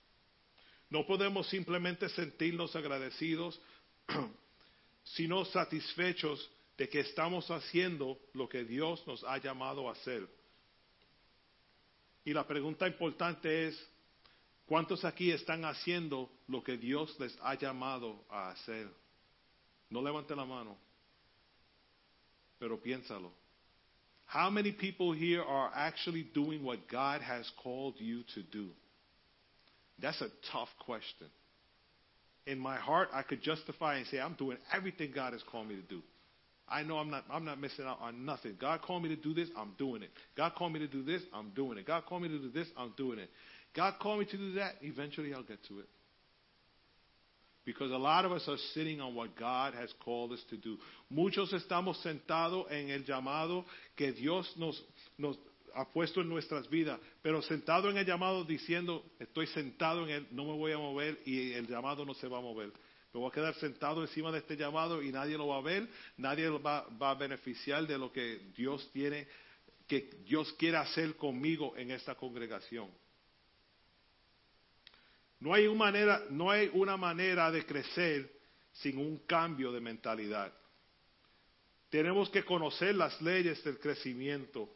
No podemos simplemente sentirnos agradecidos, sino satisfechos de que estamos haciendo lo que Dios nos ha llamado a hacer. Y la pregunta importante es, ¿cuántos aquí están haciendo lo que Dios les ha llamado a hacer? No levante la mano, pero piénsalo. How many people here are actually doing what God has called you to do? That's a tough question. In my heart, I could justify and say, I'm doing everything God has called me to do. I know I'm not, I'm not missing out on nothing. God called me to do this, I'm doing it. God called me to do this, I'm doing it. God called me to do this, I'm doing it. God called me to do that, eventually I'll get to it. Because a lot of us are sitting on what God has called us to do. Muchos estamos sentados en el llamado que Dios nos, nos ha puesto en nuestras vidas, pero sentado en el llamado diciendo, estoy sentado en él, no me voy a mover y el llamado no se va a mover. Me voy a quedar sentado encima de este llamado y nadie lo va a ver, nadie va, va a beneficiar de lo que Dios tiene, que Dios quiere hacer conmigo en esta congregación. No hay, una manera, no hay una manera de crecer sin un cambio de mentalidad. Tenemos que conocer las leyes del crecimiento.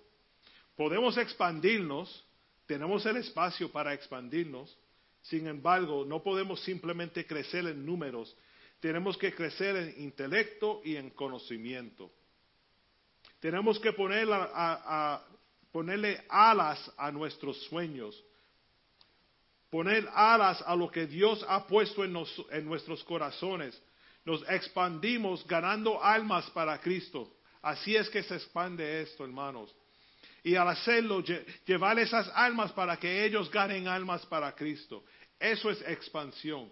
Podemos expandirnos, tenemos el espacio para expandirnos, sin embargo, no podemos simplemente crecer en números, tenemos que crecer en intelecto y en conocimiento. Tenemos que poner ponerle alas a nuestros sueños, poner alas a lo que Dios ha puesto en, en nuestros corazones. Nos expandimos ganando almas para Cristo. Así es que se expande esto, hermanos. Y al hacerlo, llevar esas almas para que ellos ganen almas para Cristo. Eso es expansión.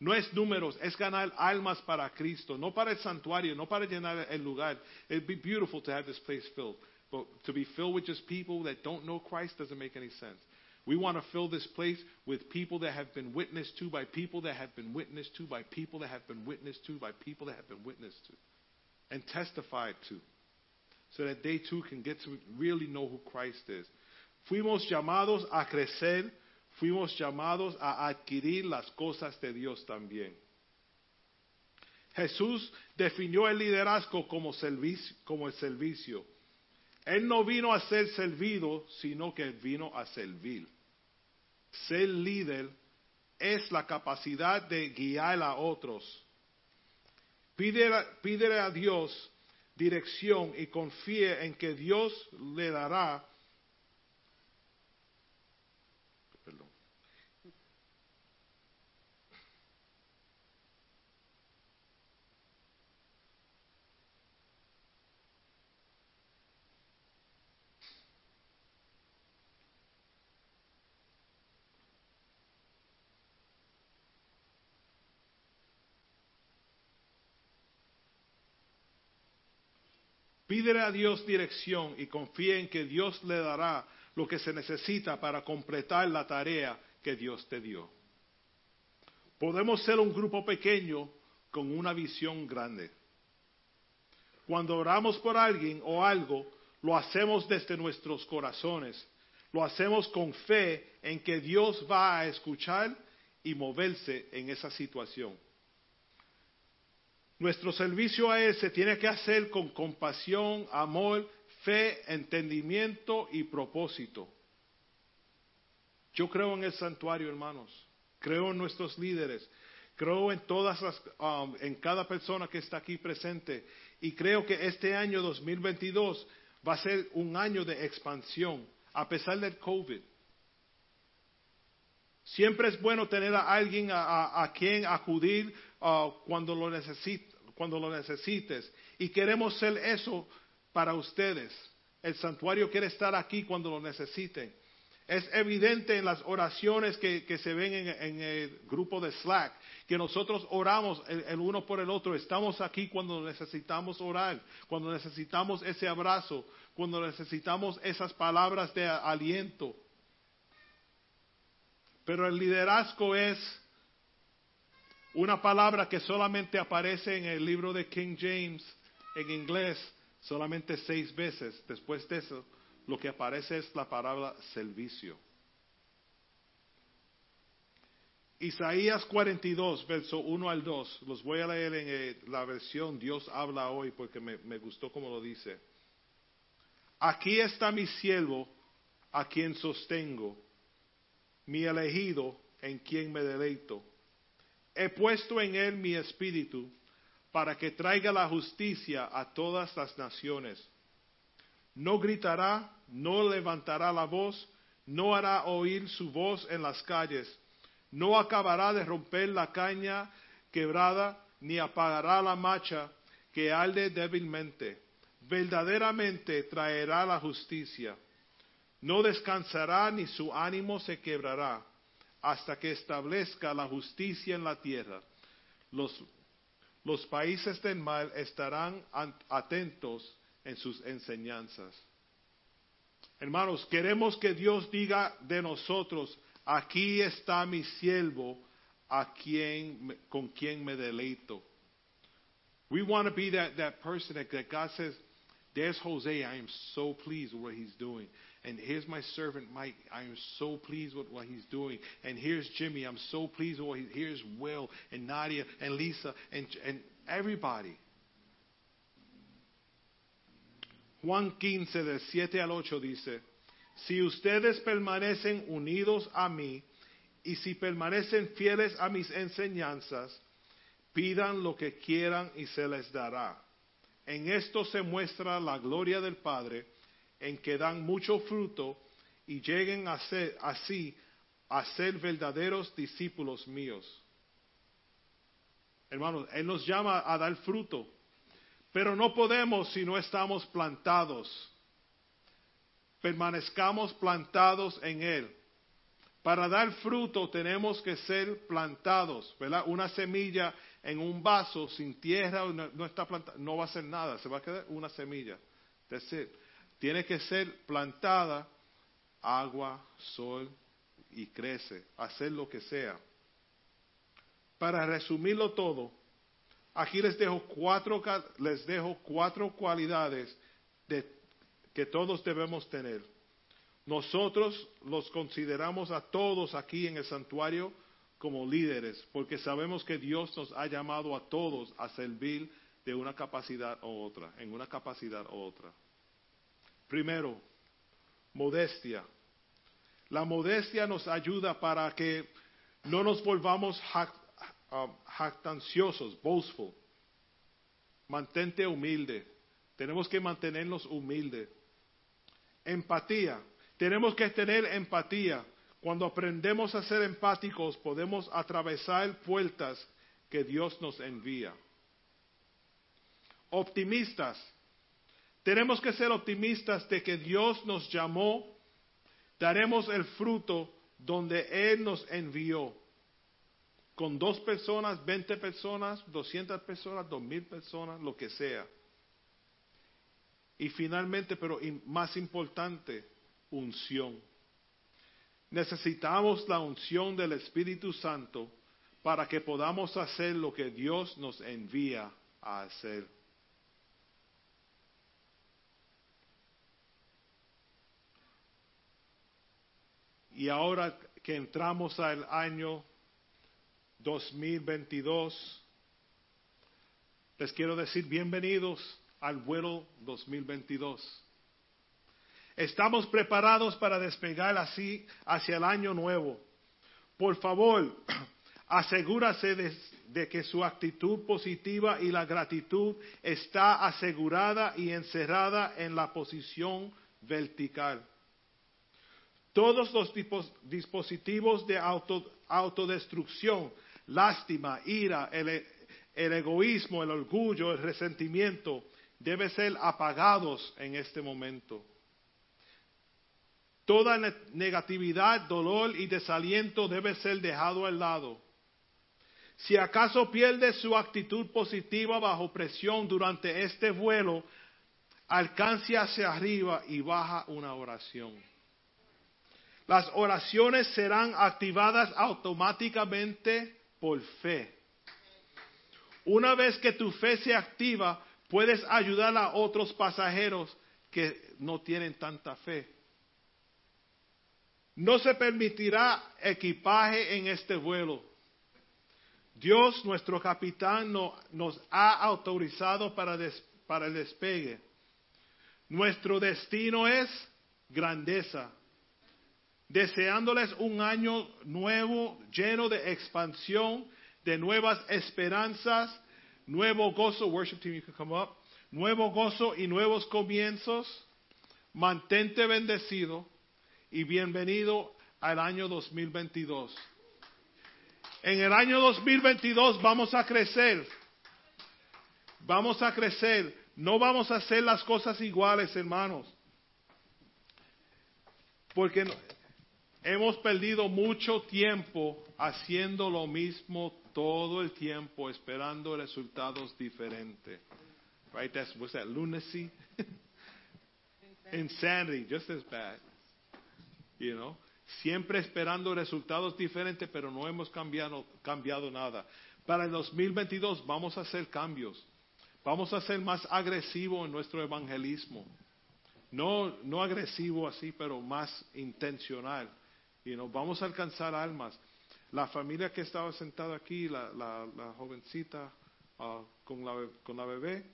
No es números, es ganar almas para Cristo, no para el santuario, no para llenar el lugar. It'd be beautiful to have this place filled, but to be filled with just people that don't know Christ doesn't make any sense. We want to fill this place with people that have been witnessed to by people that have been witnessed to by people that have been witnessed to by people that have been witnessed to and testified to so that they too can get to really know who Christ is. Fuimos llamados a crecer, fuimos llamados a adquirir las cosas de Dios también. Jesús definió el liderazgo como, servicio, como el servicio. Él no vino a ser servido, sino que vino a servir. Ser líder es la capacidad de guiar a otros. Pídele, pídele a Dios dirección y confíe en que Dios le dará Pídele a Dios dirección y confía en que Dios le dará lo que se necesita para completar la tarea que Dios te dio. Podemos ser un grupo pequeño con una visión grande. Cuando oramos por alguien o algo, lo hacemos desde nuestros corazones. Lo hacemos con fe en que Dios va a escuchar y moverse en esa situación. Nuestro servicio a Él se tiene que hacer con compasión, amor, fe, entendimiento y propósito. Yo creo en el santuario, hermanos. Creo en nuestros líderes. Creo en todas las, um, en cada persona que está aquí presente. Y creo que este año 2022 va a ser un año de expansión, a pesar del COVID. Siempre es bueno tener a alguien a, quien acudir uh, cuando, lo cuando lo necesites. Y queremos ser eso para ustedes. El santuario quiere estar aquí cuando lo necesiten. Es evidente en las oraciones que, se ven en, el grupo de Slack, que nosotros oramos el, uno por el otro. Estamos aquí cuando necesitamos orar, cuando necesitamos ese abrazo, cuando necesitamos esas palabras de aliento. Pero el liderazgo es una palabra que solamente aparece en el libro de King James en inglés solamente seis veces. Después de eso, lo que aparece es la palabra servicio. Isaías 42, verso 1 al 2, los voy a leer en eh, la versión Dios habla hoy porque me, me gustó como lo dice. Aquí está mi siervo, a quien sostengo, mi elegido, en quien me deleito. He puesto en él mi espíritu para que traiga la justicia a todas las naciones. No gritará, no levantará la voz, no hará oír su voz en las calles, no acabará de romper la caña quebrada, ni apagará la macha que arde débilmente. Verdaderamente traerá la justicia. No descansará ni su ánimo se quebrará hasta que establezca la justicia en la tierra. Los, los países del mal estarán atentos en sus enseñanzas. Hermanos, queremos que Dios diga de nosotros, aquí está mi siervo, a quien, con quien me deleito. We want to be that, person that God says, there's Jose, I am so pleased with what he's doing. And here's my servant Mike. I am so pleased with what he's doing. And here's Jimmy. I'm so pleased with what he, here's Will and Nadia and Lisa and, and everybody. Juan 15, del 7 al 8 dice, si ustedes permanecen unidos a mí y si permanecen fieles a mis enseñanzas, pidan lo que quieran y se les dará. En esto se muestra la gloria del Padre, en que dan mucho fruto y lleguen a ser así a ser verdaderos discípulos míos. Hermanos, Él nos llama a dar fruto. Pero no podemos si no estamos plantados. Permanezcamos plantados en Él. Para dar fruto tenemos que ser plantados, ¿verdad? Una semilla en un vaso sin tierra no, está plantada, no va a hacer nada, se va a quedar una semilla. decir, tiene que ser plantada, agua, sol y crece, hacer lo que sea. Para resumirlo todo, Aquí les dejo cuatro, les dejo cuatro cualidades de, que todos debemos tener. Nosotros los consideramos a todos aquí en el santuario como líderes, porque sabemos que Dios nos ha llamado a todos a servir de una capacidad u otra, en una capacidad u otra. Primero, modestia. La modestia nos ayuda para que no nos volvamos Um, jactanciosos, boastful. Mantente humilde. Tenemos que mantenernos humildes. Empatía. Tenemos que tener empatía. Cuando aprendemos a ser empáticos, podemos atravesar puertas que Dios nos envía. Optimistas. Tenemos que ser optimistas de que Dios nos llamó, daremos el fruto donde Él nos envió con dos personas, veinte personas, doscientas personas, dos mil personas, lo que sea. Y finalmente, pero más importante, unción. Necesitamos la unción del Espíritu Santo para que podamos hacer lo que Dios nos envía a hacer. Y ahora que entramos al año 2022, les quiero decir bienvenidos al vuelo 2022. Estamos preparados para despegar así hacia el año nuevo. Por favor, asegúrase de, de que su actitud positiva y la gratitud está asegurada y encerrada en la posición vertical. Todos los dispositivos de auto- autodestrucción, lástima, ira, el, el egoísmo, el orgullo, el resentimiento, deben ser apagados en este momento. Toda ne- negatividad, dolor y desaliento debe ser dejado al lado. Si acaso pierde su actitud positiva bajo presión durante este vuelo, alcance hacia arriba y baja una oración. Las oraciones serán activadas automáticamente por fe. Una vez que tu fe se activa, puedes ayudar a otros pasajeros que no tienen tanta fe. No se permitirá equipaje en este vuelo. Dios, nuestro capitán, no- nos ha autorizado para el despegue. Nuestro destino es grandeza. Deseándoles un año nuevo, lleno de expansión, de nuevas esperanzas, nuevo gozo. Worship team, you can come up. Nuevo gozo y nuevos comienzos. Mantente bendecido y bienvenido al año 2022. En el año 2022 vamos a crecer. Vamos a crecer. No vamos a hacer las cosas iguales, hermanos. Porque hemos perdido mucho tiempo haciendo lo mismo todo el tiempo, esperando resultados diferentes. Right? That's, what's that? Lunacy? Insanity, just as bad. You know? Siempre esperando resultados diferentes, pero no hemos cambiado, cambiado nada. Para el 2022 vamos a hacer cambios. Vamos a ser más agresivos en nuestro evangelismo. No, no agresivo así, pero más intencional. You know, vamos a alcanzar almas. La familia que estaba sentada aquí, la, jovencita ah, con, la, con la bebé,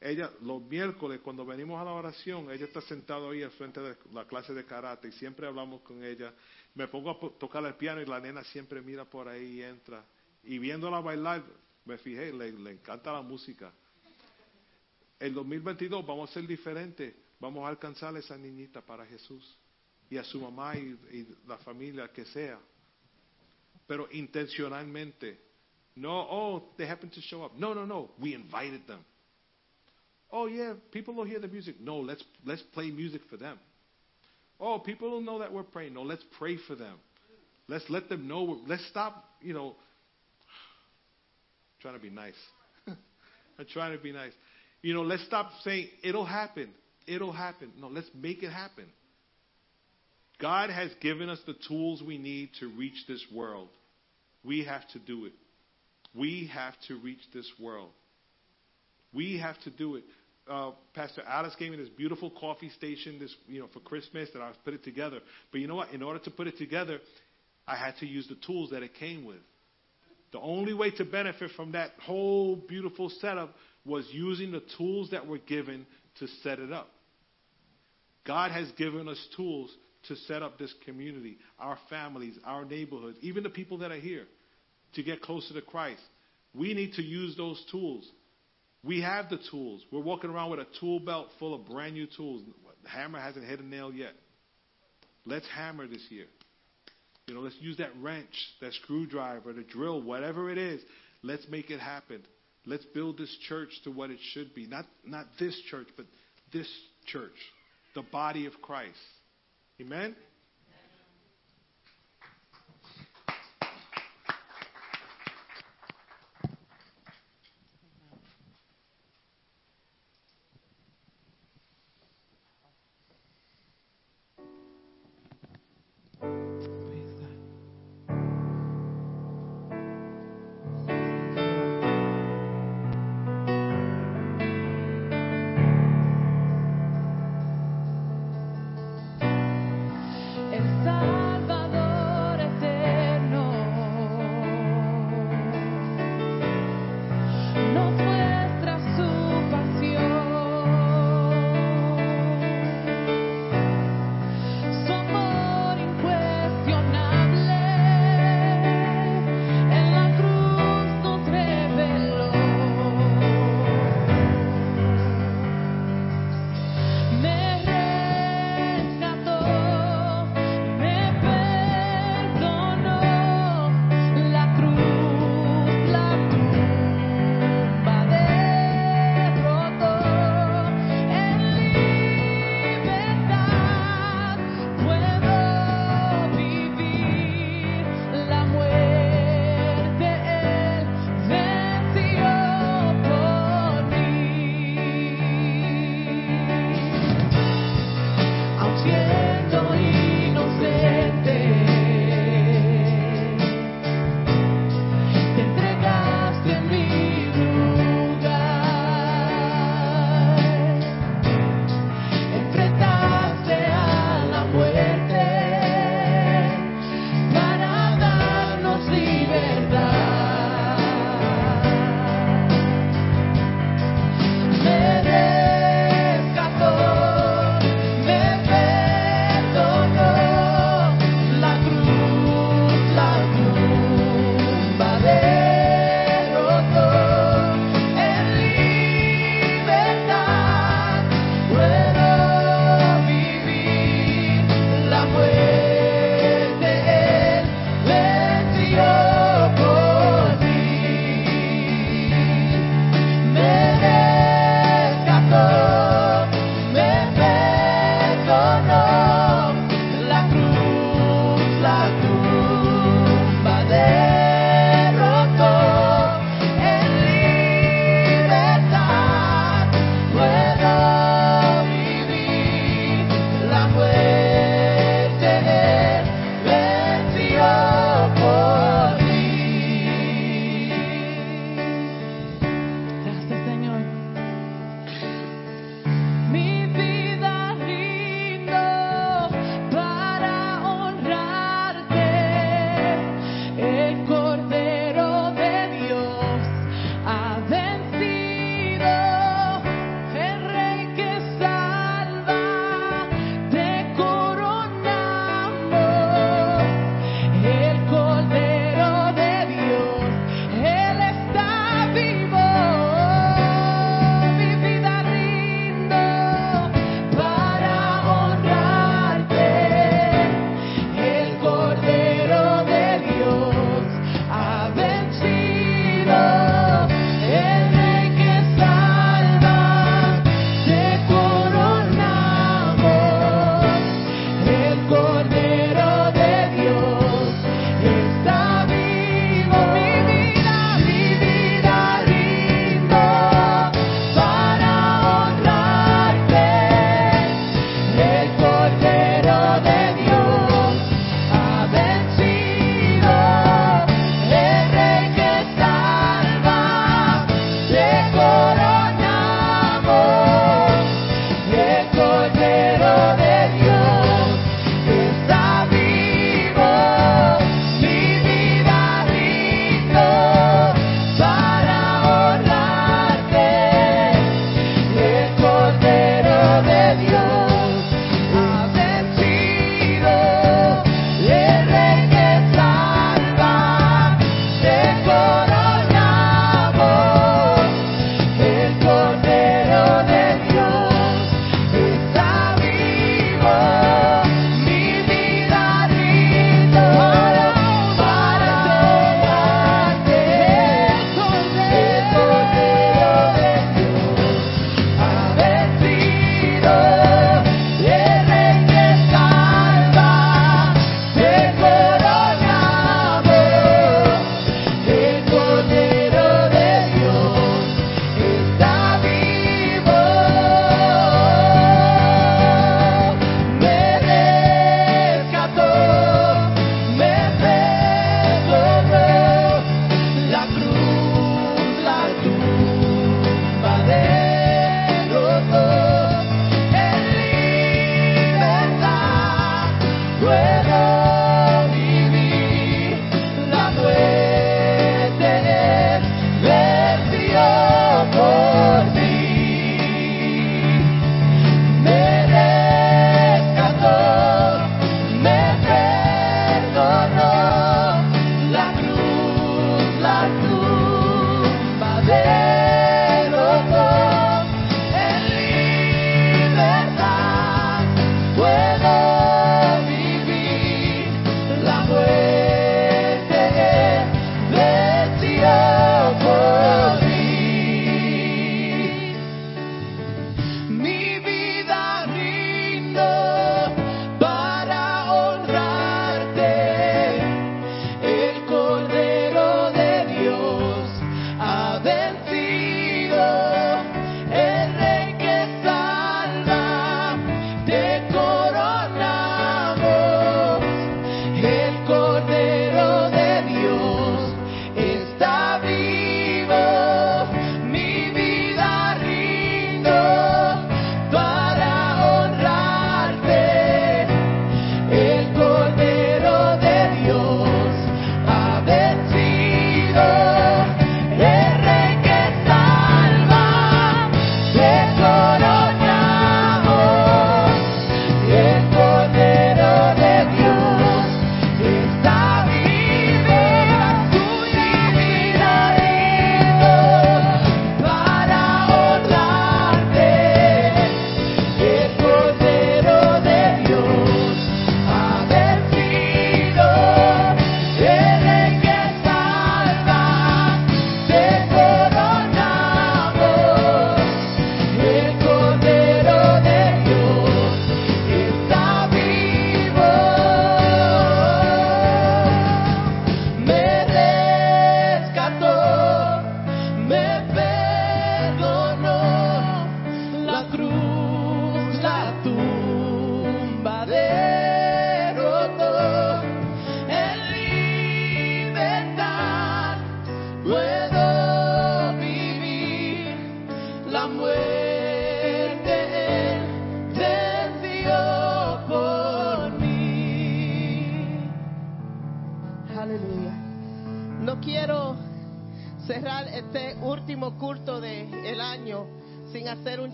ella los miércoles cuando venimos a la oración, ella está sentada ahí al frente de la clase de karate y siempre hablamos con ella. Me pongo a tocar el piano y la nena siempre mira por ahí y entra. Y viéndola bailar, me fijé, le, le encanta la música. El 2022 vamos a ser diferentes. Vamos a alcanzar a esa niñita para Jesús y a su mamá y, y la familia que sea. Pero intencionalmente. No, oh, they happen to show up. No, no, no. We invited them. Oh yeah, people will hear the music. No, let's let's play music for them. Oh, people will know that we're praying. No, let's pray for them. Let's let them know. Let's stop. You know, trying to be nice. I'm trying to be nice. You know, let's stop saying it'll happen. It'll happen. No, let's make it happen. God has given us the tools we need to reach this world. We have to do it. We have to reach this world. We have to do it. Uh, Pastor Alice gave me this beautiful coffee station this you know for Christmas that I put it together. But you know what? In order to put it together, I had to use the tools that it came with. The only way to benefit from that whole beautiful setup was using the tools that were given to set it up. God has given us tools to set up this community, our families, our neighborhoods, even the people that are here to get closer to Christ. We need to use those tools. We have the tools. We're walking around with a tool belt full of brand new tools. The hammer hasn't hit a nail yet. Let's hammer this year. You know, let's use that wrench, that screwdriver, the drill, whatever it is. Let's make it happen. Let's build this church to what it should be. Not not this church, but this church, the body of Christ. Amen.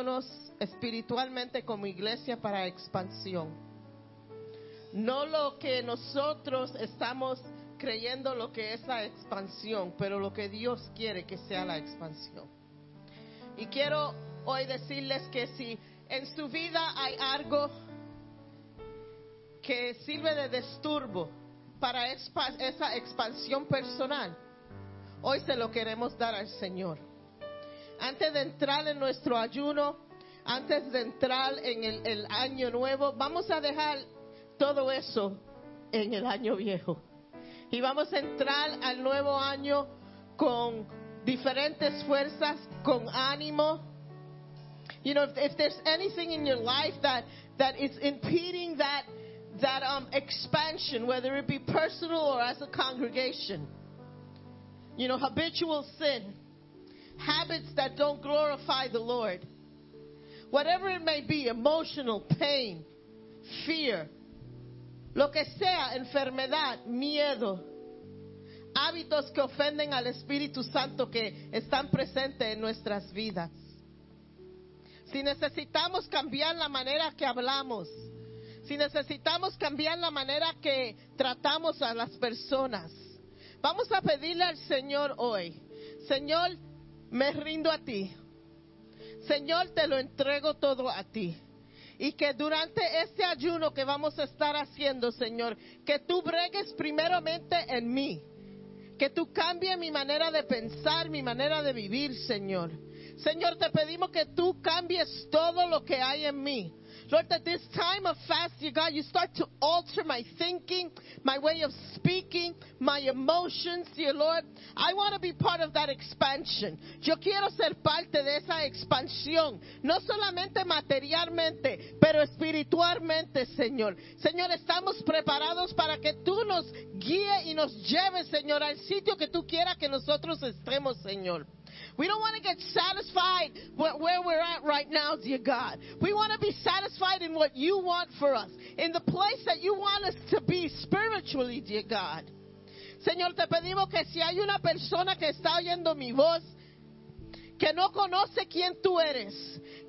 Preparándonos espiritualmente como iglesia para expansión. No lo que nosotros estamos creyendo lo que es la expansión, pero lo que Dios quiere que sea la expansión. Y quiero hoy decirles que si en su vida hay algo que sirve de disturbo para esa expansión personal, hoy se lo queremos dar al Señor. Antes de entrar en nuestro ayuno, antes de entrar en el, el año nuevo, vamos a dejar todo eso en el año viejo. Y vamos a entrar al nuevo año con diferentes fuerzas, con ánimo. You know, if, if there's anything in your life that, that is impeding that, that um, expansion, whether it be personal or as a congregation, you know, habitual sin, habits that don't glorify the Lord, whatever it may be, emotional pain, fear, lo que sea, enfermedad, miedo, hábitos que ofenden al Espíritu Santo que están presentes en nuestras vidas. Si necesitamos cambiar la manera que hablamos, si necesitamos cambiar la manera que tratamos a las personas, vamos a pedirle al Señor hoy, Señor, me rindo a ti. Señor, te lo entrego todo a ti. Y que durante este ayuno que vamos a estar haciendo, Señor, que tú bregues primeramente en mí. Que tú cambies mi manera de pensar, mi manera de vivir, Señor. Señor, te pedimos que tú cambies todo lo que hay en mí. Lord, that this time of fast, dear God, you start to alter my thinking, my way of speaking, my emotions, dear Lord. I want to be part of that expansion. Yo quiero ser parte de esa expansión, no solamente materialmente, pero espiritualmente, Señor. Señor, estamos preparados para que tú nos guíes y nos lleves, Señor, al sitio que tú quieras que nosotros estemos, Señor. We don't want to get satisfied where, we're at right now, dear God. We want to be satisfied in what you want for us, in the place that you want us to be spiritually, dear God. Señor, te pedimos que si hay una persona que está oyendo mi voz, que no conoce quién tú eres,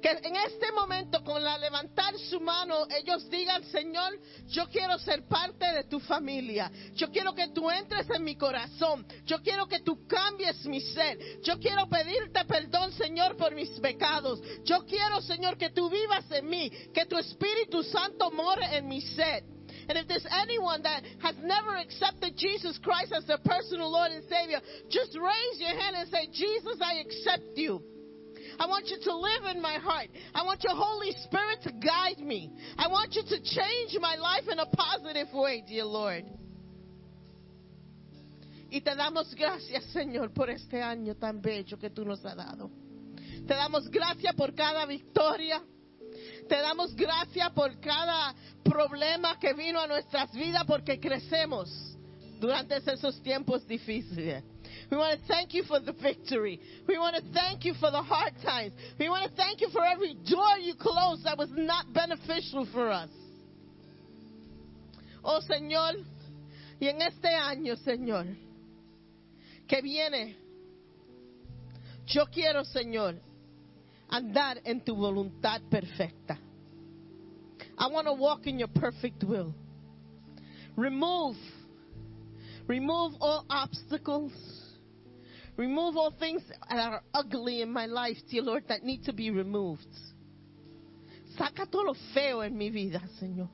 que en este momento con la levantar su mano ellos digan, Señor, yo quiero ser parte de tu familia, yo quiero que tú entres en mi corazón, yo quiero que tú cambies mi ser, yo quiero pedirte perdón, Señor, por mis pecados, yo quiero, Señor, que tú vivas en mí, que tu Espíritu Santo more en mi ser. And if there's anyone that has never accepted Jesus Christ as their personal Lord and Savior, just raise your hand and say, Jesus, I accept you. I want you to live in my heart. I want your Holy Spirit to guide me. I want you to change my life in a positive way, dear Lord. Y te damos gracias, Señor, por este año tan bello que tú nos has dado. Te damos gracias por cada victoria. Te damos gracias por cada problema que vino a nuestras vidas porque crecemos durante esos tiempos difíciles. We want to thank you for the victory. We want to thank you for the hard times. We want to thank you for every door you closed that was not beneficial for us. Oh Señor, y en este año, Señor, que viene, yo quiero, Señor, andar en tu voluntad perfecta. I want to walk in your perfect will. Remove, remove all obstacles. Remove all things that are ugly in my life, dear Lord, that need to be removed. Saca todo lo feo en mi vida, Señor.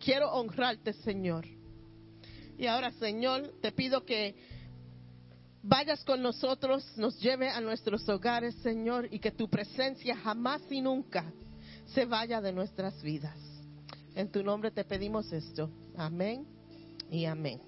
Quiero honrarte, Señor. Y ahora, Señor, te pido que vayas con nosotros, nos lleve a nuestros hogares, Señor, y que tu presencia jamás y nunca se vaya de nuestras vidas. En tu nombre te pedimos esto. Amén y amén.